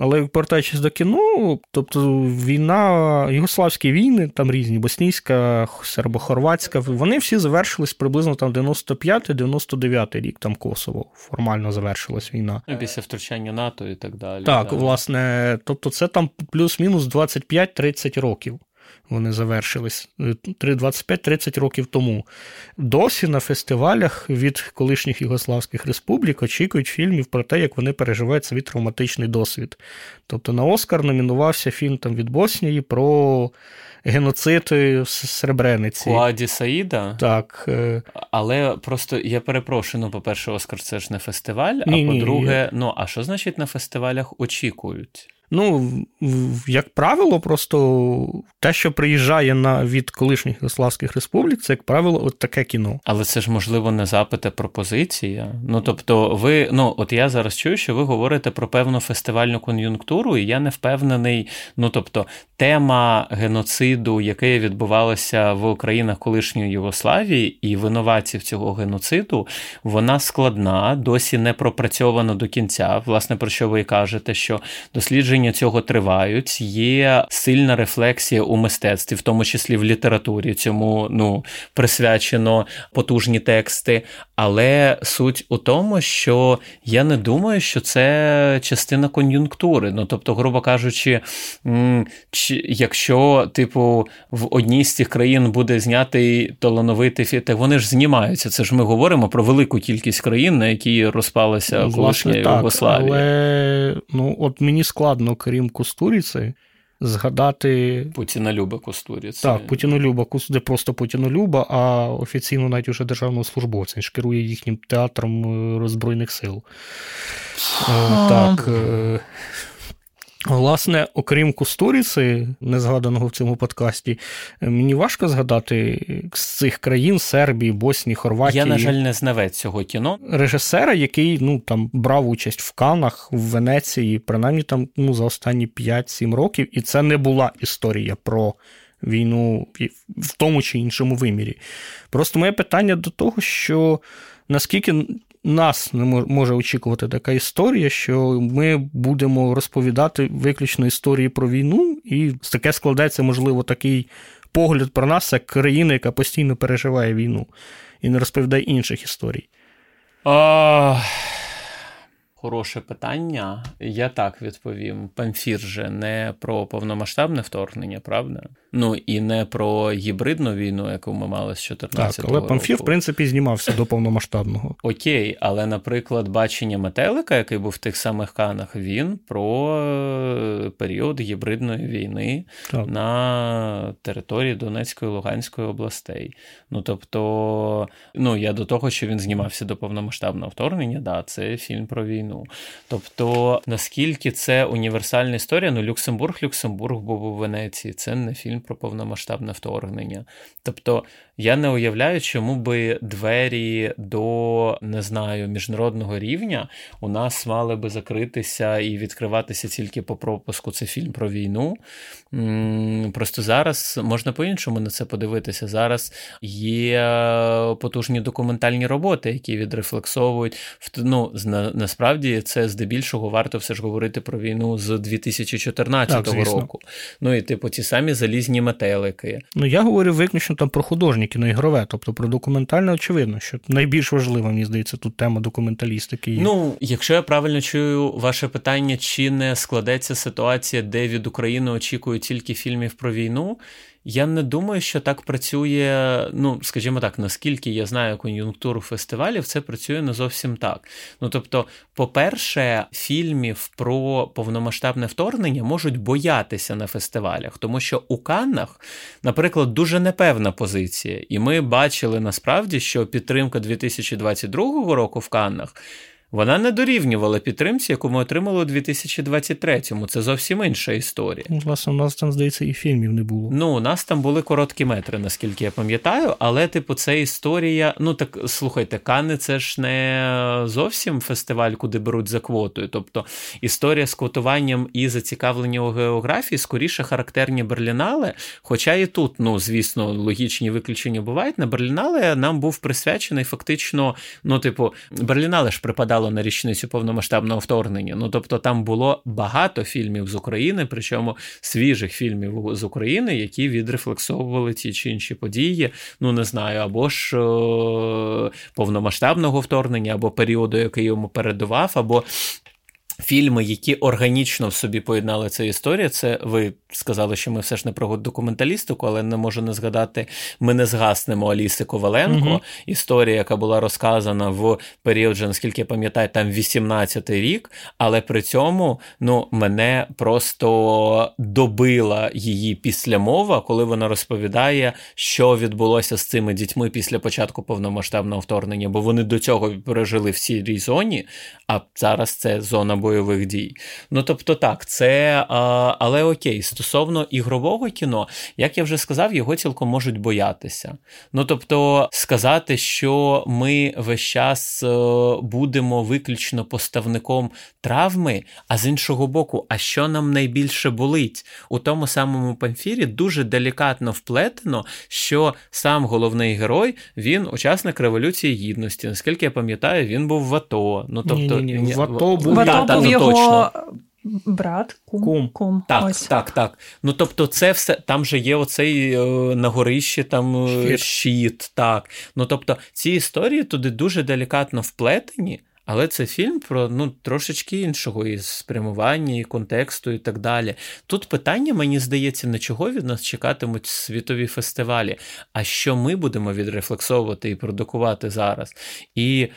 Але повертаючись до кіно, тобто війна, югославські війни, там різні, боснійська, сербо-хорватська, вони всі завершились приблизно там 95-99 рік, там Косово формально завершилась війна. Ну, після втручання НАТО і так далі. Так, да. власне, тобто це там плюс-мінус 25-30 років вони завершились 25-30 років тому. Досі на фестивалях від колишніх Югославських республік очікують фільмів про те, як вони переживають свій травматичний досвід. Тобто на Оскар номінувався фільм там від Боснії про геноцид Сребрениці. Куаді Саїда? Так. Е. Але просто я перепрошую, ну, по-перше, Оскар це ж не фестиваль, ні, а по-друге, ні. ну а що значить на фестивалях очікують? Ну, як правило, просто те, що приїжджає на від колишніх Югославських республік, це, як правило, от таке кіно. Але це ж, можливо, не запит, а пропозиція. Ну, тобто, ви, ну, от я зараз чую, що ви говорите про певну фестивальну кон'юнктуру, і я не впевнений. Ну, тобто, тема геноциду, яке відбувалося в країнах колишньої Югославії, і винуватців цього геноциду, вона складна, досі не пропрацьована до кінця. Власне, про що ви кажете, що дослідження дослідження цього тривають. Є сильна рефлексія у мистецтві, в тому числі в літературі. Цьому ну присвячено потужні тексти. Але суть у тому, що я не думаю, що це частина кон'юнктури. Ну тобто, грубо кажучи, якщо, типу, в одній з цих країн буде знятий талановитий так вони ж знімаються. Це ж ми говоримо про велику кількість країн, на які розпалася колишня Югославія. Але ну от мені складно напевно, крім Кустуріці, згадати. Путінолюба Кустуріці. Так, Путінолюба, не просто Путінолюба, а офіційно навіть уже державного службовця. Він ж керує їхнім театром е, Збройних сил. Е, так. Е, Власне, окрім Кустуріці, не згаданого в цьому подкасті, мені важко згадати з цих країн Сербії, Боснії, Хорватії. Я, на жаль, не знавець цього кіно. Режисера, який ну, там брав участь в Канах, в Венеції, принаймні там ну, за останні 5-7 років, і це не була історія про війну в тому чи іншому вимірі. Просто моє питання до того, що наскільки нас не може очікувати така історія, що ми будемо розповідати виключно історії про війну, і таке складеться, можливо, такий погляд про нас, як країна, яка постійно переживає війну, і не розповідає інших історій. А... Хороше питання. Я так відповім. Памфір же не про повномасштабне вторгнення, правда? Ну і не про гібридну війну, яку ми мали з 14 Так, Але Памфір, в принципі, знімався до повномасштабного. <laughs> Окей, але, наприклад, бачення метелика, який був в тих самих канах, він про е, період гібридної війни так. на території Донецької Луганської областей. Ну тобто, ну я до того, що він знімався до повномасштабного вторгнення, да, це фільм про війну. Тобто, наскільки це універсальна історія, ну Люксембург, Люксембург був у Венеції. Це не фільм про повномасштабне вторгнення. Тобто я не уявляю, чому би двері до не знаю міжнародного рівня у нас мали би закритися і відкриватися тільки по пропуску. Це фільм про війну. Просто зараз можна по-іншому на це подивитися. Зараз є потужні документальні роботи, які відрефлексовують. Ну, насправді це здебільшого варто все ж говорити про війну з 2014 так, року. Ну і типу ті самі залізні метелики. Ну я говорю виключно там про художні кіноігрове, тобто про документальне, очевидно, що найбільш важлива, мені здається, тут тема документалістики. є. Ну, якщо я правильно чую ваше питання, чи не складеться ситуація, де від України очікують тільки фільмів про війну, я не думаю, що так працює. Ну, скажімо так, наскільки я знаю кон'юнктуру фестивалів, це працює не зовсім так. Ну тобто, по-перше, фільмів про повномасштабне вторгнення можуть боятися на фестивалях, тому що у Каннах, наприклад, дуже непевна позиція, і ми бачили насправді, що підтримка 2022 року в Каннах вона не дорівнювала підтримці, яку ми отримали у 2023-му. Це зовсім інша історія. Ну, власне, у нас там, здається, і фільмів не було. Ну, у нас там були короткі метри, наскільки я пам'ятаю, але, типу, це історія. Ну, так слухайте, Кани це ж не зовсім фестиваль, куди беруть за квотою. Тобто історія з квотуванням і зацікавлення у географії скоріше характерні Берлінале. Хоча і тут, ну, звісно, логічні виключення бувають. На Берлінале нам був присвячений фактично, ну, типу, Берлінале ж припадав випадало на річницю повномасштабного вторгнення. Ну тобто там було багато фільмів з України, причому свіжих фільмів з України, які відрефлексовували ті чи інші події. Ну не знаю, або ж о, повномасштабного вторгнення, або періоду, який йому передував, або Фільми, які органічно в собі поєднали цю історію, це ви сказали, що ми все ж не про документалістику, але не можу не згадати. Ми не згаснемо Аліси Коваленко. Угу. Історія, яка була розказана в період, вже, наскільки я пам'ятаю, там 18-й рік. Але при цьому ну, мене просто добила її післямова, коли вона розповідає, що відбулося з цими дітьми після початку повномасштабного вторгнення, бо вони до цього пережили в цій зоні, а зараз це зона бойових дій. Ну тобто, так, це але окей, стосовно ігрового кіно, як я вже сказав, його цілком можуть боятися. Ну тобто, сказати, що ми весь час е, будемо виключно поставником травми, а з іншого боку, а що нам найбільше болить? У тому самому памфірі дуже делікатно вплетено, що сам головний герой він учасник революції гідності. Наскільки я пам'ятаю, він був в АТО. Ну тобто ні, ні, ні. в АТО був в АТО був його точно. брат, кум. кум. кум. Так, Ось. так, так. Ну тобто, це все там же є оцей е, на горищі там е, щит. щит. Так. Ну тобто, ці історії туди дуже делікатно вплетені. Але це фільм про ну, трошечки іншого і спрямування, і контексту, і так далі. Тут питання, мені здається, не чого від нас чекатимуть світові фестивалі, а що ми будемо відрефлексовувати і продукувати зараз. І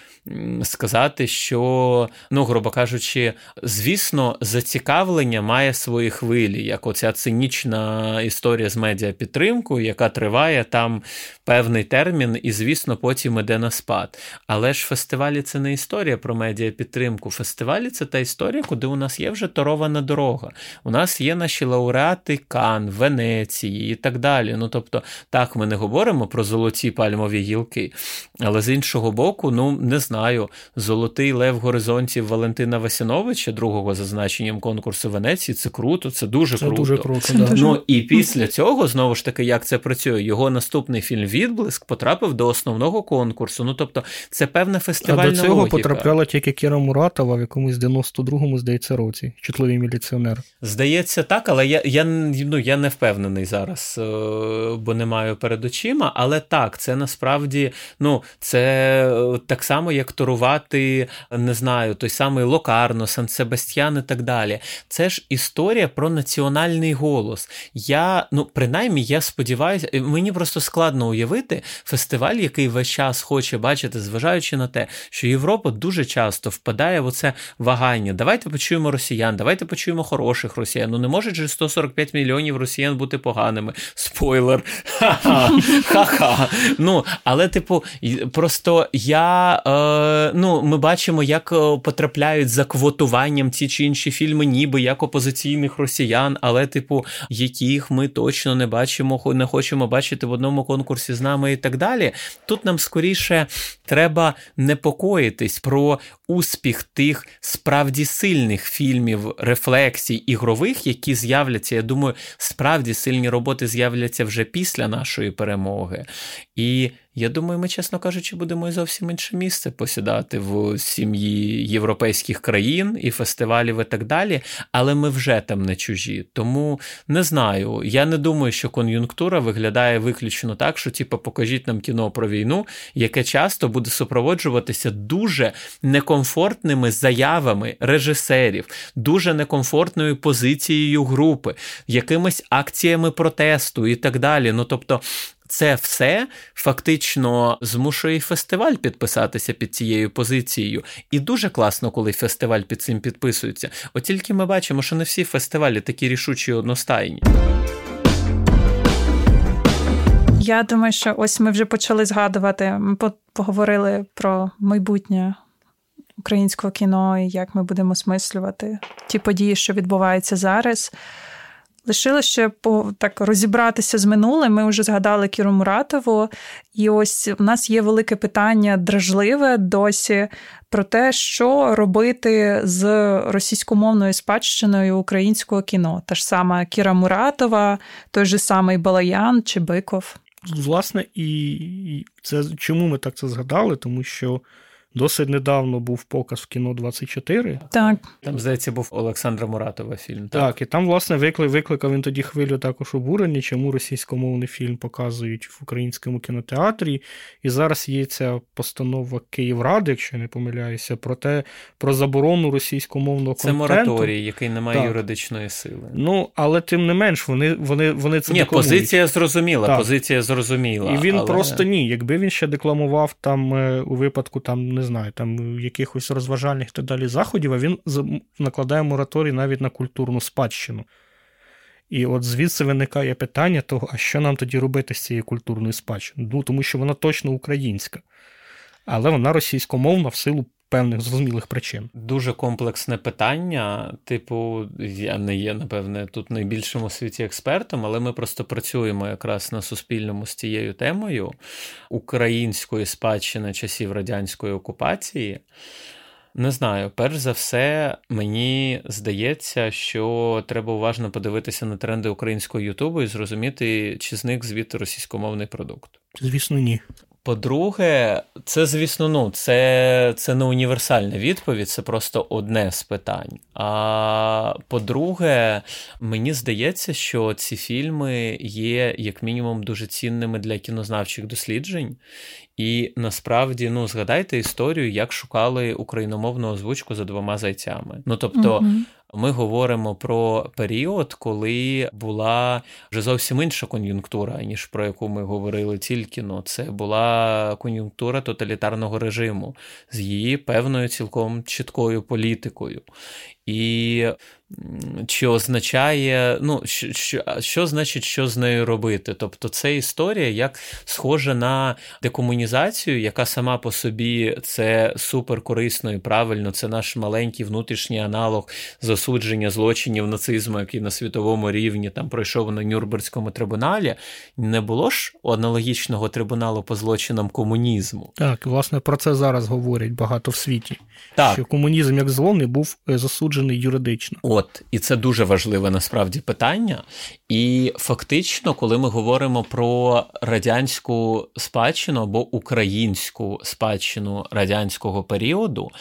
сказати, що, ну, грубо кажучи, звісно, зацікавлення має свої хвилі, як оця цинічна історія з медіапідтримкою, яка триває там певний термін, і, звісно, потім іде на спад. Але ж фестивалі це не історія про медіапідтримку. Фестивалі це та історія, куди у нас є вже торована дорога. У нас є наші лауреати Кан, Венеції і так далі. Ну тобто, так, ми не говоримо про золоті пальмові гілки, але з іншого боку, ну не знаю, золотий лев горизонтів Валентина Васяновича, другого за значенням конкурсу Венеції, це круто, це дуже це круто. Дуже круто да. Ну і після цього, знову ж таки, як це працює, його наступний фільм Відблиск потрапив до основного конкурсу. Ну тобто, це певна фестивальна а до цього логіка. Потрапляла тільки Кіра Муратова в якомусь 92-му, здається, році. Чутливий міліціонер. Здається, так, але я я, ну, я не впевнений зараз, е, бо не маю перед очима. Але так, це насправді ну, це е, так само, як торувати, не знаю, той самий Локарно, Сан Себастьян і так далі. Це ж історія про національний голос. Я, ну, принаймні, я сподіваюся, мені просто складно уявити фестиваль, який весь час хоче бачити, зважаючи на те, що Європа дуже дуже часто впадає в оце вагання. Давайте почуємо росіян, давайте почуємо хороших росіян. Ну не може же 145 мільйонів росіян бути поганими. Спойлер. Ха-ха. Ну, але, типу, просто я е, ну, ми бачимо, як е, потрапляють за квотуванням ті чи інші фільми, ніби як опозиційних росіян, але, типу, яких ми точно не бачимо, не хочемо бачити в одному конкурсі з нами і так далі. Тут нам скоріше треба непокоїтись про успіх тих справді сильних фільмів, рефлексій ігрових, які з'являться. Я думаю, справді сильні роботи з'являться вже після нашої перемоги. І я думаю, ми, чесно кажучи, будемо і зовсім інше місце посідати в сім'ї європейських країн і фестивалів, і так далі. Але ми вже там не чужі. Тому не знаю. Я не думаю, що кон'юнктура виглядає виключно так, що типу, покажіть нам кіно про війну, яке часто буде супроводжуватися дуже некомфортними заявами режисерів, дуже некомфортною позицією групи, якимись акціями протесту і так далі. Ну тобто це все фактично змушує фестиваль підписатися під цією позицією. І дуже класно, коли фестиваль під цим підписується. От тільки ми бачимо, що не всі фестивалі такі рішучі і одностайні. Я думаю, що ось ми вже почали згадувати. Ми поговорили про майбутнє українського кіно і як ми будемо осмислювати ті події, що відбуваються зараз. Лишилося ще по так розібратися з минулим. Ми вже згадали Кіру Муратову, і ось у нас є велике питання дражливе досі про те, що робити з російськомовною спадщиною українського кіно. Та ж сама Кіра Муратова, той же самий Балаян чи Биков. Власне, і це чому ми так це згадали? Тому що Досить недавно був показ в кіно 24. Так. Там, здається, був Олександра Муратова фільм. Так, так і там, власне, виклик, викликав він тоді хвилю також обурення, чому російськомовний фільм показують в українському кінотеатрі. І зараз є ця постанова Київради, якщо я не помиляюся, про те, про заборону російськомовного це контенту. Це мораторій, який не має так. юридичної сили. Ну, але тим не менш, вони вони, вони це Ні, декламують. позиція зрозуміла, так. позиція зрозуміла. І він але... просто ні. Якби він ще декламував там е, у випадку там не знаю, там якихось розважальних та далі заходів, а він накладає мораторій навіть на культурну спадщину. І от звідси виникає питання того, а що нам тоді робити з цією культурною спадщиною? Ну, тому що вона точно українська, але вона російськомовна в силу певних зрозумілих причин. Дуже комплексне питання. Типу, я не є, напевне, тут найбільшим у світі експертом, але ми просто працюємо якраз на суспільному з цією темою української спадщини часів радянської окупації. Не знаю, перш за все, мені здається, що треба уважно подивитися на тренди українського Ютубу і зрозуміти, чи зник звідти російськомовний продукт. Звісно, ні. По-друге, це, звісно, ну, це це не універсальна відповідь, це просто одне з питань. А по-друге, мені здається, що ці фільми є, як мінімум, дуже цінними для кінознавчих досліджень. І насправді, ну, згадайте історію, як шукали україномовну озвучку за двома зайцями. Ну, тобто. Mm-hmm. Ми говоримо про період, коли була вже зовсім інша кон'юнктура, ніж про яку ми говорили тільки но. Це була кон'юнктура тоталітарного режиму з її певною цілком чіткою політикою. І чи означає, ну, що, що що, значить, що з нею робити? Тобто, це історія як схожа на декомунізацію, яка сама по собі це супер корисно і правильно, це наш маленький внутрішній аналог засудження злочинів нацизму, який на світовому рівні там пройшов на Нюрнберзькому трибуналі. Не було ж аналогічного трибуналу по злочинам комунізму. Так, власне, про це зараз говорять багато в світі. Так. Що комунізм як зло не був е, засуджений юридично. От, і це дуже важливе насправді питання. І фактично, коли ми говоримо про радянську спадщину або українську спадщину радянського періоду.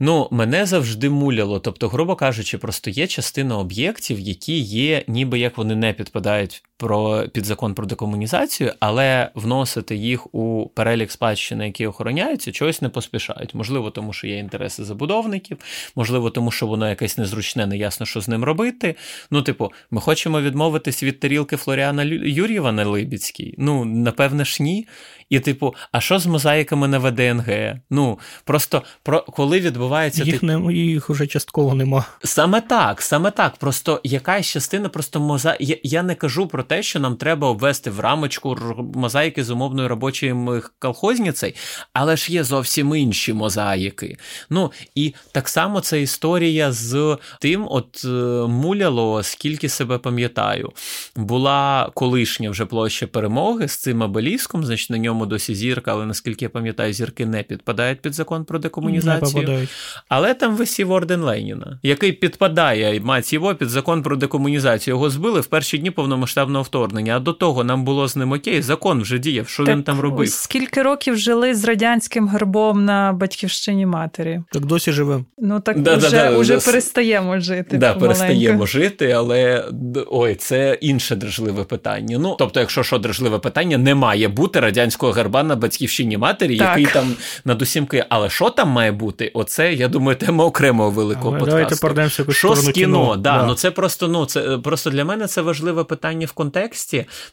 Ну, мене завжди муляло. Тобто, грубо кажучи, просто є частина об'єктів, які є, ніби як вони не підпадають про підзакон про декомунізацію, але вносити їх у перелік спадщини, які охороняються, чогось не поспішають. Можливо, тому що є інтереси забудовників, можливо, тому що воно якесь незручне, неясно, що з ним робити. Ну, типу, ми хочемо відмовитись від тарілки Флоріана Юр'єва на Либіцькій. Ну, напевне ж, ні. І, типу, а що з мозаїками на ВДНГ? Ну, просто про коли відбувається їх не їх уже частково нема. Саме так, саме так. Просто якась частина, просто моза. Я, я не кажу про те, що нам треба обвести в рамочку мозаїки з умовною робочою колхозніцею, але ж є зовсім інші мозаїки. Ну і так само це історія з тим, от е, муляло, скільки себе пам'ятаю, була колишня вже площа перемоги з цим обеліском, значить на ньому досі зірка, але наскільки я пам'ятаю, зірки не підпадають під закон про декомунізацію. Але там висів орден Леніна, який підпадає мать його під закон про декомунізацію. Його збили в перші дні повномасштабного вторгнення. А до того нам було з ним окей, закон вже діяв. Що так, він там робив? Скільки років жили з радянським гербом на батьківщині матері? Так досі живемо. Ну так да, вже, да, вже да, перестаємо жити. Да, перестаємо жити, але ой, це інше дражливе питання. Ну тобто, якщо що дражливе питання, не має бути радянського герба на батьківщині матері, так. який там над усім киє. Але що там має бути? Оце я думаю, тема окремого великого але подкасту. Давайте Що з кіно? кіно? Да, да. Ну це просто ну це просто для мене це важливе питання в контексті.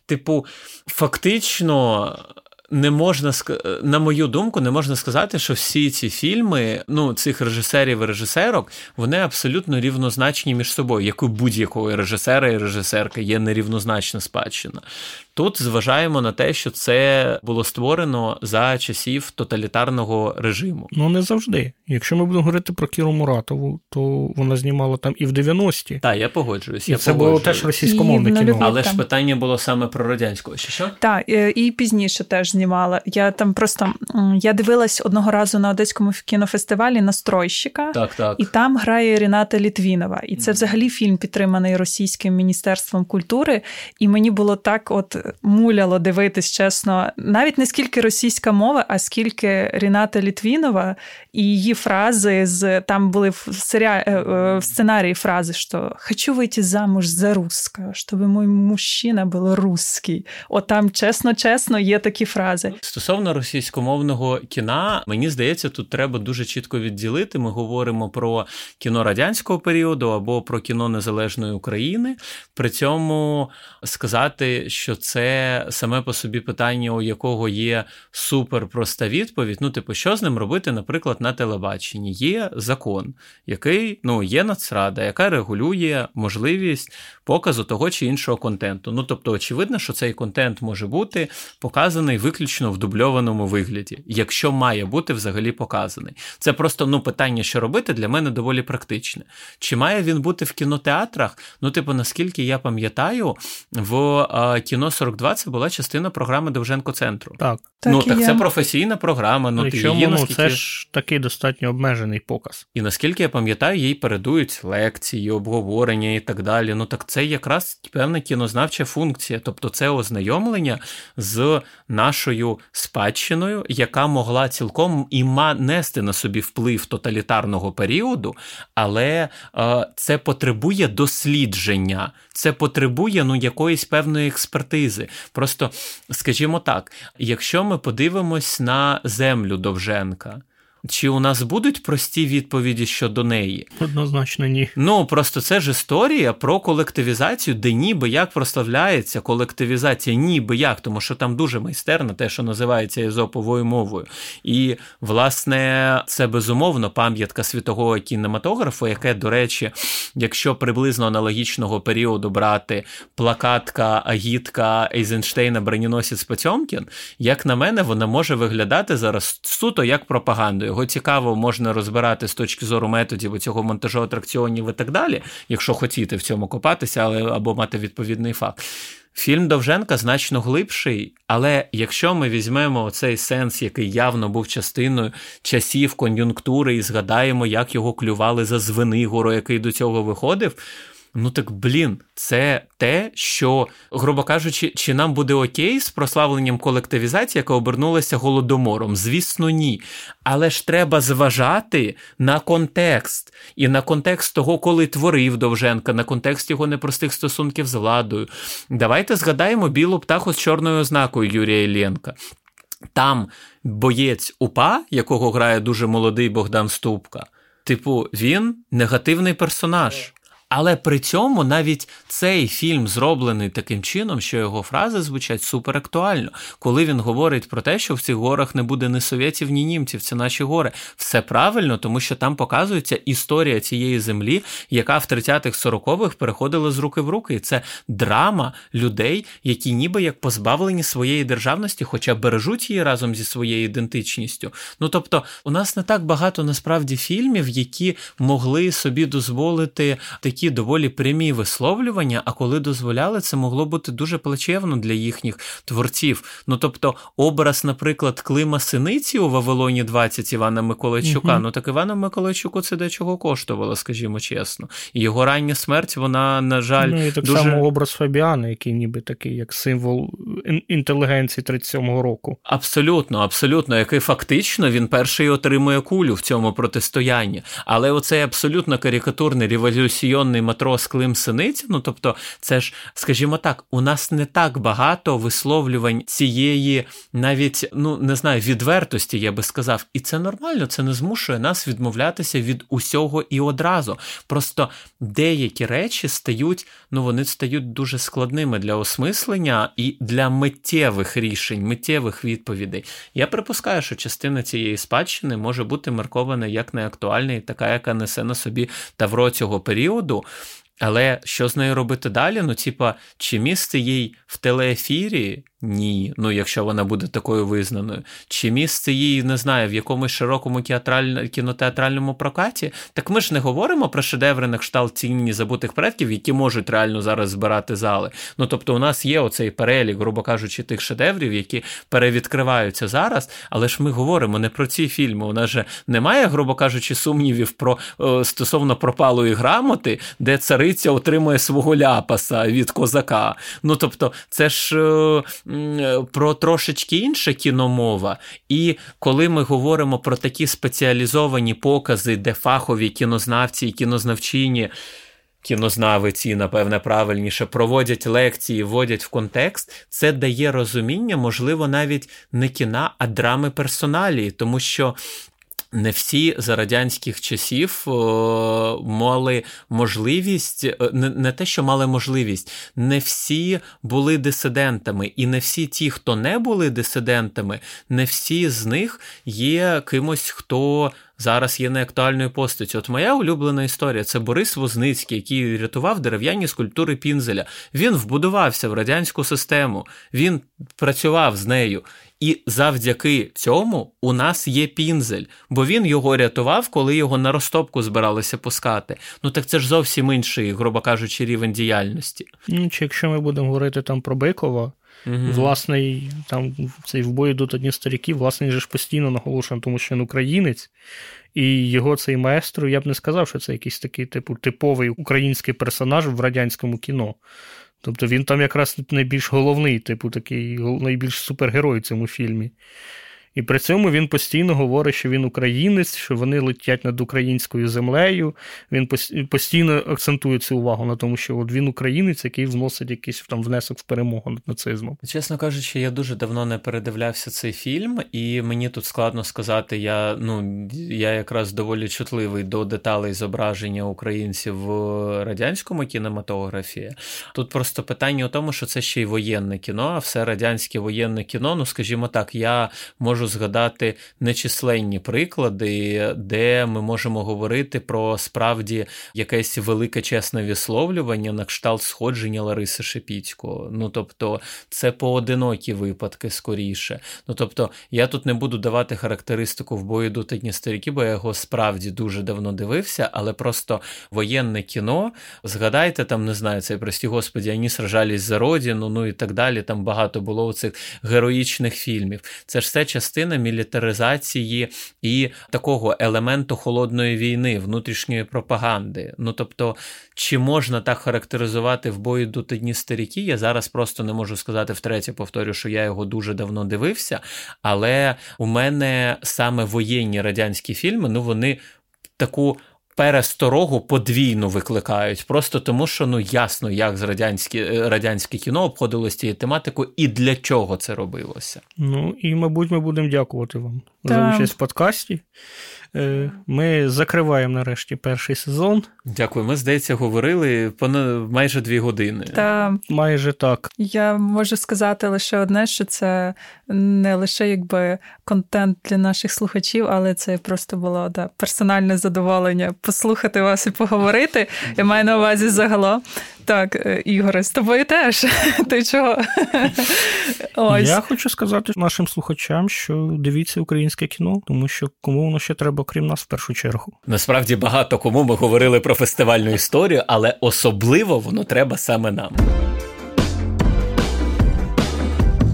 Типу, фактично не можна на мою думку, не можна сказати, що всі ці фільми, ну цих режисерів і режисерок, вони абсолютно рівнозначні між собою, як у будь-якого режисера і режисерки є нерівнозначна спадщина. Тут зважаємо на те, що це було створено за часів тоталітарного режиму. Ну не завжди. Якщо ми будемо говорити про Кіру Муратову, то вона знімала там і в 90-ті. Так, я погоджуюсь. І я це погоджуюсь. було теж російськомовне кіно. Але ж питання було саме про радянську. Що що? Так, і пізніше теж знімала. Я там просто я дивилась одного разу на одеському кінофестивалі настройщика, так, так. і там грає Ріната Літвінова. І це взагалі фільм підтриманий російським міністерством культури. І мені було так, от муляло дивитись, чесно, навіть не скільки російська мова, а скільки Ріната Літвінова і її фрази з там були в серіалі е, в сценарії фрази, що хочу вийти замуж за руска, щоб мій мужчина був русський. От там чесно-чесно є такі фрази. Стосовно російськомовного кіна, мені здається, тут треба дуже чітко відділити. Ми говоримо про кіно радянського періоду або про кіно незалежної України. При цьому сказати, що це саме по собі питання, у якого є суперпроста відповідь. Ну, типу, що з ним робити, наприклад, на телебаченні? Є закон, який ну, є нацрада, яка регулює можливість показу того чи іншого контенту. Ну, тобто, очевидно, що цей контент може бути показаний виключно в дубльованому вигляді, якщо має бути взагалі показаний. Це просто ну, питання, що робити, для мене доволі практичне. Чи має він бути в кінотеатрах? Ну, типу, наскільки я пам'ятаю, в а, кіно 42 це була частина програми Довженко центру. Так. Ну так, так це професійна програма. Ну, Причому, її, ну, наскільки... це ж такий достатньо обмежений показ. І наскільки я пам'ятаю, їй передують лекції, обговорення і так далі. Ну так це якраз певна кінознавча функція, тобто це ознайомлення з нашою спадщиною, яка могла цілком і нести на собі вплив тоталітарного періоду, але е, це потребує дослідження, це потребує ну якоїсь певної експертизи. Просто скажімо так, якщо ми подивимось на землю Довженка. Чи у нас будуть прості відповіді щодо неї? Однозначно, ні. Ну просто це ж історія про колективізацію, де ніби як прославляється колективізація, ніби як, тому що там дуже майстерно те, що називається езоповою мовою. І, власне, це безумовно пам'ятка світового кінематографу, яке, до речі, якщо приблизно аналогічного періоду брати плакатка, агітка Ейзенштейна, броненосець Потьомкін, як на мене, вона може виглядати зараз суто як пропагандою. Його цікаво можна розбирати з точки зору методів цього монтажу атракціонів і так далі, якщо хотіти в цьому копатися, але або мати відповідний факт. Фільм Довженка значно глибший, але якщо ми візьмемо цей сенс, який явно був частиною часів кон'юнктури, і згадаємо, як його клювали за Звенигору, який до цього виходив. Ну так блін, це те, що, грубо кажучи, чи нам буде окей з прославленням колективізації, яка обернулася голодомором? Звісно, ні. Але ж треба зважати на контекст і на контекст того, коли творив Довженка, на контекст його непростих стосунків з владою. Давайте згадаємо білу птаху з чорною ознакою Юрія Іллєнка. Там боєць УПА, якого грає дуже молодий Богдан Ступка, типу, він негативний персонаж. Але при цьому навіть цей фільм зроблений таким чином, що його фрази звучать суперактуально, коли він говорить про те, що в цих горах не буде ні совєтів, ні німців, це наші гори. Все правильно, тому що там показується історія цієї землі, яка в 30-х 40-х переходила з руки в руки. І це драма людей, які ніби як позбавлені своєї державності, хоча бережуть її разом зі своєю ідентичністю. Ну тобто, у нас не так багато насправді фільмів, які могли собі дозволити такі такі доволі прямі висловлювання, а коли дозволяли, це могло бути дуже плачевно для їхніх творців. Ну тобто, образ, наприклад, Клима Синиці у Вавилоні 20 Івана Миколайчука, угу. ну так Івана Миколайчуку це дечого коштувало, скажімо чесно. І його рання смерть, вона, на жаль, ну і так дуже... само образ Фабіана, який ніби такий, як символ інтелігенції 37-го року. Абсолютно, абсолютно, який фактично він перший отримує кулю в цьому протистоянні. Але оцей абсолютно карикатурний революційний закордонний матрос Клим Синиця. Ну тобто, це ж, скажімо так, у нас не так багато висловлювань цієї, навіть ну не знаю, відвертості, я би сказав. І це нормально, це не змушує нас відмовлятися від усього і одразу. Просто деякі речі стають, ну вони стають дуже складними для осмислення і для миттєвих рішень, миттєвих відповідей. Я припускаю, що частина цієї спадщини може бути маркована як неактуальна і така, яка несе на собі тавро цього періоду. Але що з нею робити далі? Ну, типа, чи місце їй в телеефірі ні, ну якщо вона буде такою визнаною. Чи місце її, не знаю, в якомусь широкому кінотеатральному прокаті? Так ми ж не говоримо про шедеври на кшталт тіні забутих предків, які можуть реально зараз збирати зали. Ну тобто, у нас є оцей перелік, грубо кажучи, тих шедеврів, які перевідкриваються зараз. Але ж ми говоримо не про ці фільми. У нас же немає, грубо кажучи, сумнівів про о, стосовно пропалої грамоти, де цариця отримує свого ляпаса від козака. Ну тобто, це ж. О, про трошечки інше кіномова. І коли ми говоримо про такі спеціалізовані покази, де фахові кінознавці і кінознавчині. Кінознавиці, напевне, правильніше проводять лекції, вводять в контекст, це дає розуміння, можливо, навіть не кіна, а драми персоналії, тому що не всі за радянських часів мали можливість, е, не, не те, що мали можливість, не всі були дисидентами, і не всі ті, хто не були дисидентами, не всі з них є кимось, хто. Зараз є неактуальною постаттю. От моя улюблена історія це Борис Возницький, який рятував дерев'яні скульптури Пінзеля. Він вбудувався в радянську систему, він працював з нею. І завдяки цьому у нас є пінзель, бо він його рятував, коли його на розтопку збиралися пускати. Ну так це ж зовсім інший, грубо кажучи, рівень діяльності. Ну, чи якщо ми будемо говорити там про Бикова, угу. власне, там цей в бою йдуть одні старіки, власне, же ж постійно наголошує, тому що він українець. І його цей маестро, я б не сказав, що це якийсь такий типу типовий український персонаж в радянському кіно. Тобто він там якраз найбільш головний, типу, такий найбільш супергерой в цьому фільмі. І при цьому він постійно говорить, що він українець, що вони летять над українською землею. Він постійно акцентує цю увагу на тому, що от він українець, який вносить якийсь там внесок в перемогу над нацизмом. Чесно кажучи, я дуже давно не передивлявся цей фільм, і мені тут складно сказати, я ну я якраз доволі чутливий до деталей зображення українців в радянському кінематографії. Тут просто питання у тому, що це ще й воєнне кіно, а все радянське воєнне кіно. Ну скажімо так, я можу можу згадати нечисленні приклади, де ми можемо говорити про справді якесь велике чесне висловлювання на кшталт сходження Лариси Шепіцького. Ну тобто, це поодинокі випадки скоріше. Ну тобто, я тут не буду давати характеристику в бою до одні старіки, бо я його справді дуже давно дивився, але просто воєнне кіно. Згадайте, там не знаю, це прості господі, вони сражались за родину, ну і так далі. Там багато було цих героїчних фільмів. Це ж все частина частина мілітаризації і такого елементу холодної війни, внутрішньої пропаганди. Ну тобто, чи можна так характеризувати в бою до дні старіки? Я зараз просто не можу сказати втретє, повторю, що я його дуже давно дивився, але у мене саме воєнні радянські фільми, ну вони таку пересторогу подвійно викликають, просто тому, що ну ясно, як з радянське, радянське кіно обходилось цією тематикою і для чого це робилося. Ну і, мабуть, ми будемо дякувати вам. За участь в подкасті. Е, ми закриваємо нарешті перший сезон. Дякую. Ми, здається, говорили майже дві години. Та майже так. Я можу сказати лише одне, що це не лише якби контент для наших слухачів, але це просто було да, персональне задоволення послухати вас і поговорити. Я маю на увазі загалом. Так, е, Ігоре, з тобою теж. <laughs> Ти чого? Ось. Я хочу сказати нашим слухачам, що дивіться українське кіно, тому що кому воно ще треба, крім нас, в першу чергу. Насправді багато кому ми говорили про фестивальну історію, але особливо воно треба саме нам.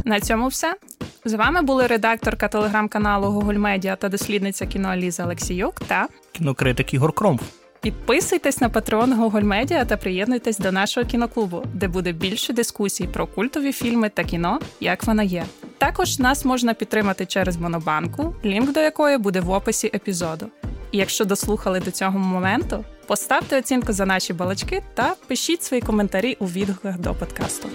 На цьому все. З вами були редакторка телеграм-каналу Google Media та дослідниця кіно Ліза Олексіюк та кінокритик Ігор Кромф. Підписуйтесь на патреон Google Media та приєднуйтесь до нашого кіноклубу, де буде більше дискусій про культові фільми та кіно, як воно є. Також нас можна підтримати через Монобанку, лінк до якої буде в описі епізоду. І якщо дослухали до цього моменту, поставте оцінку за наші балачки та пишіть свої коментарі у відгуках до подкасту.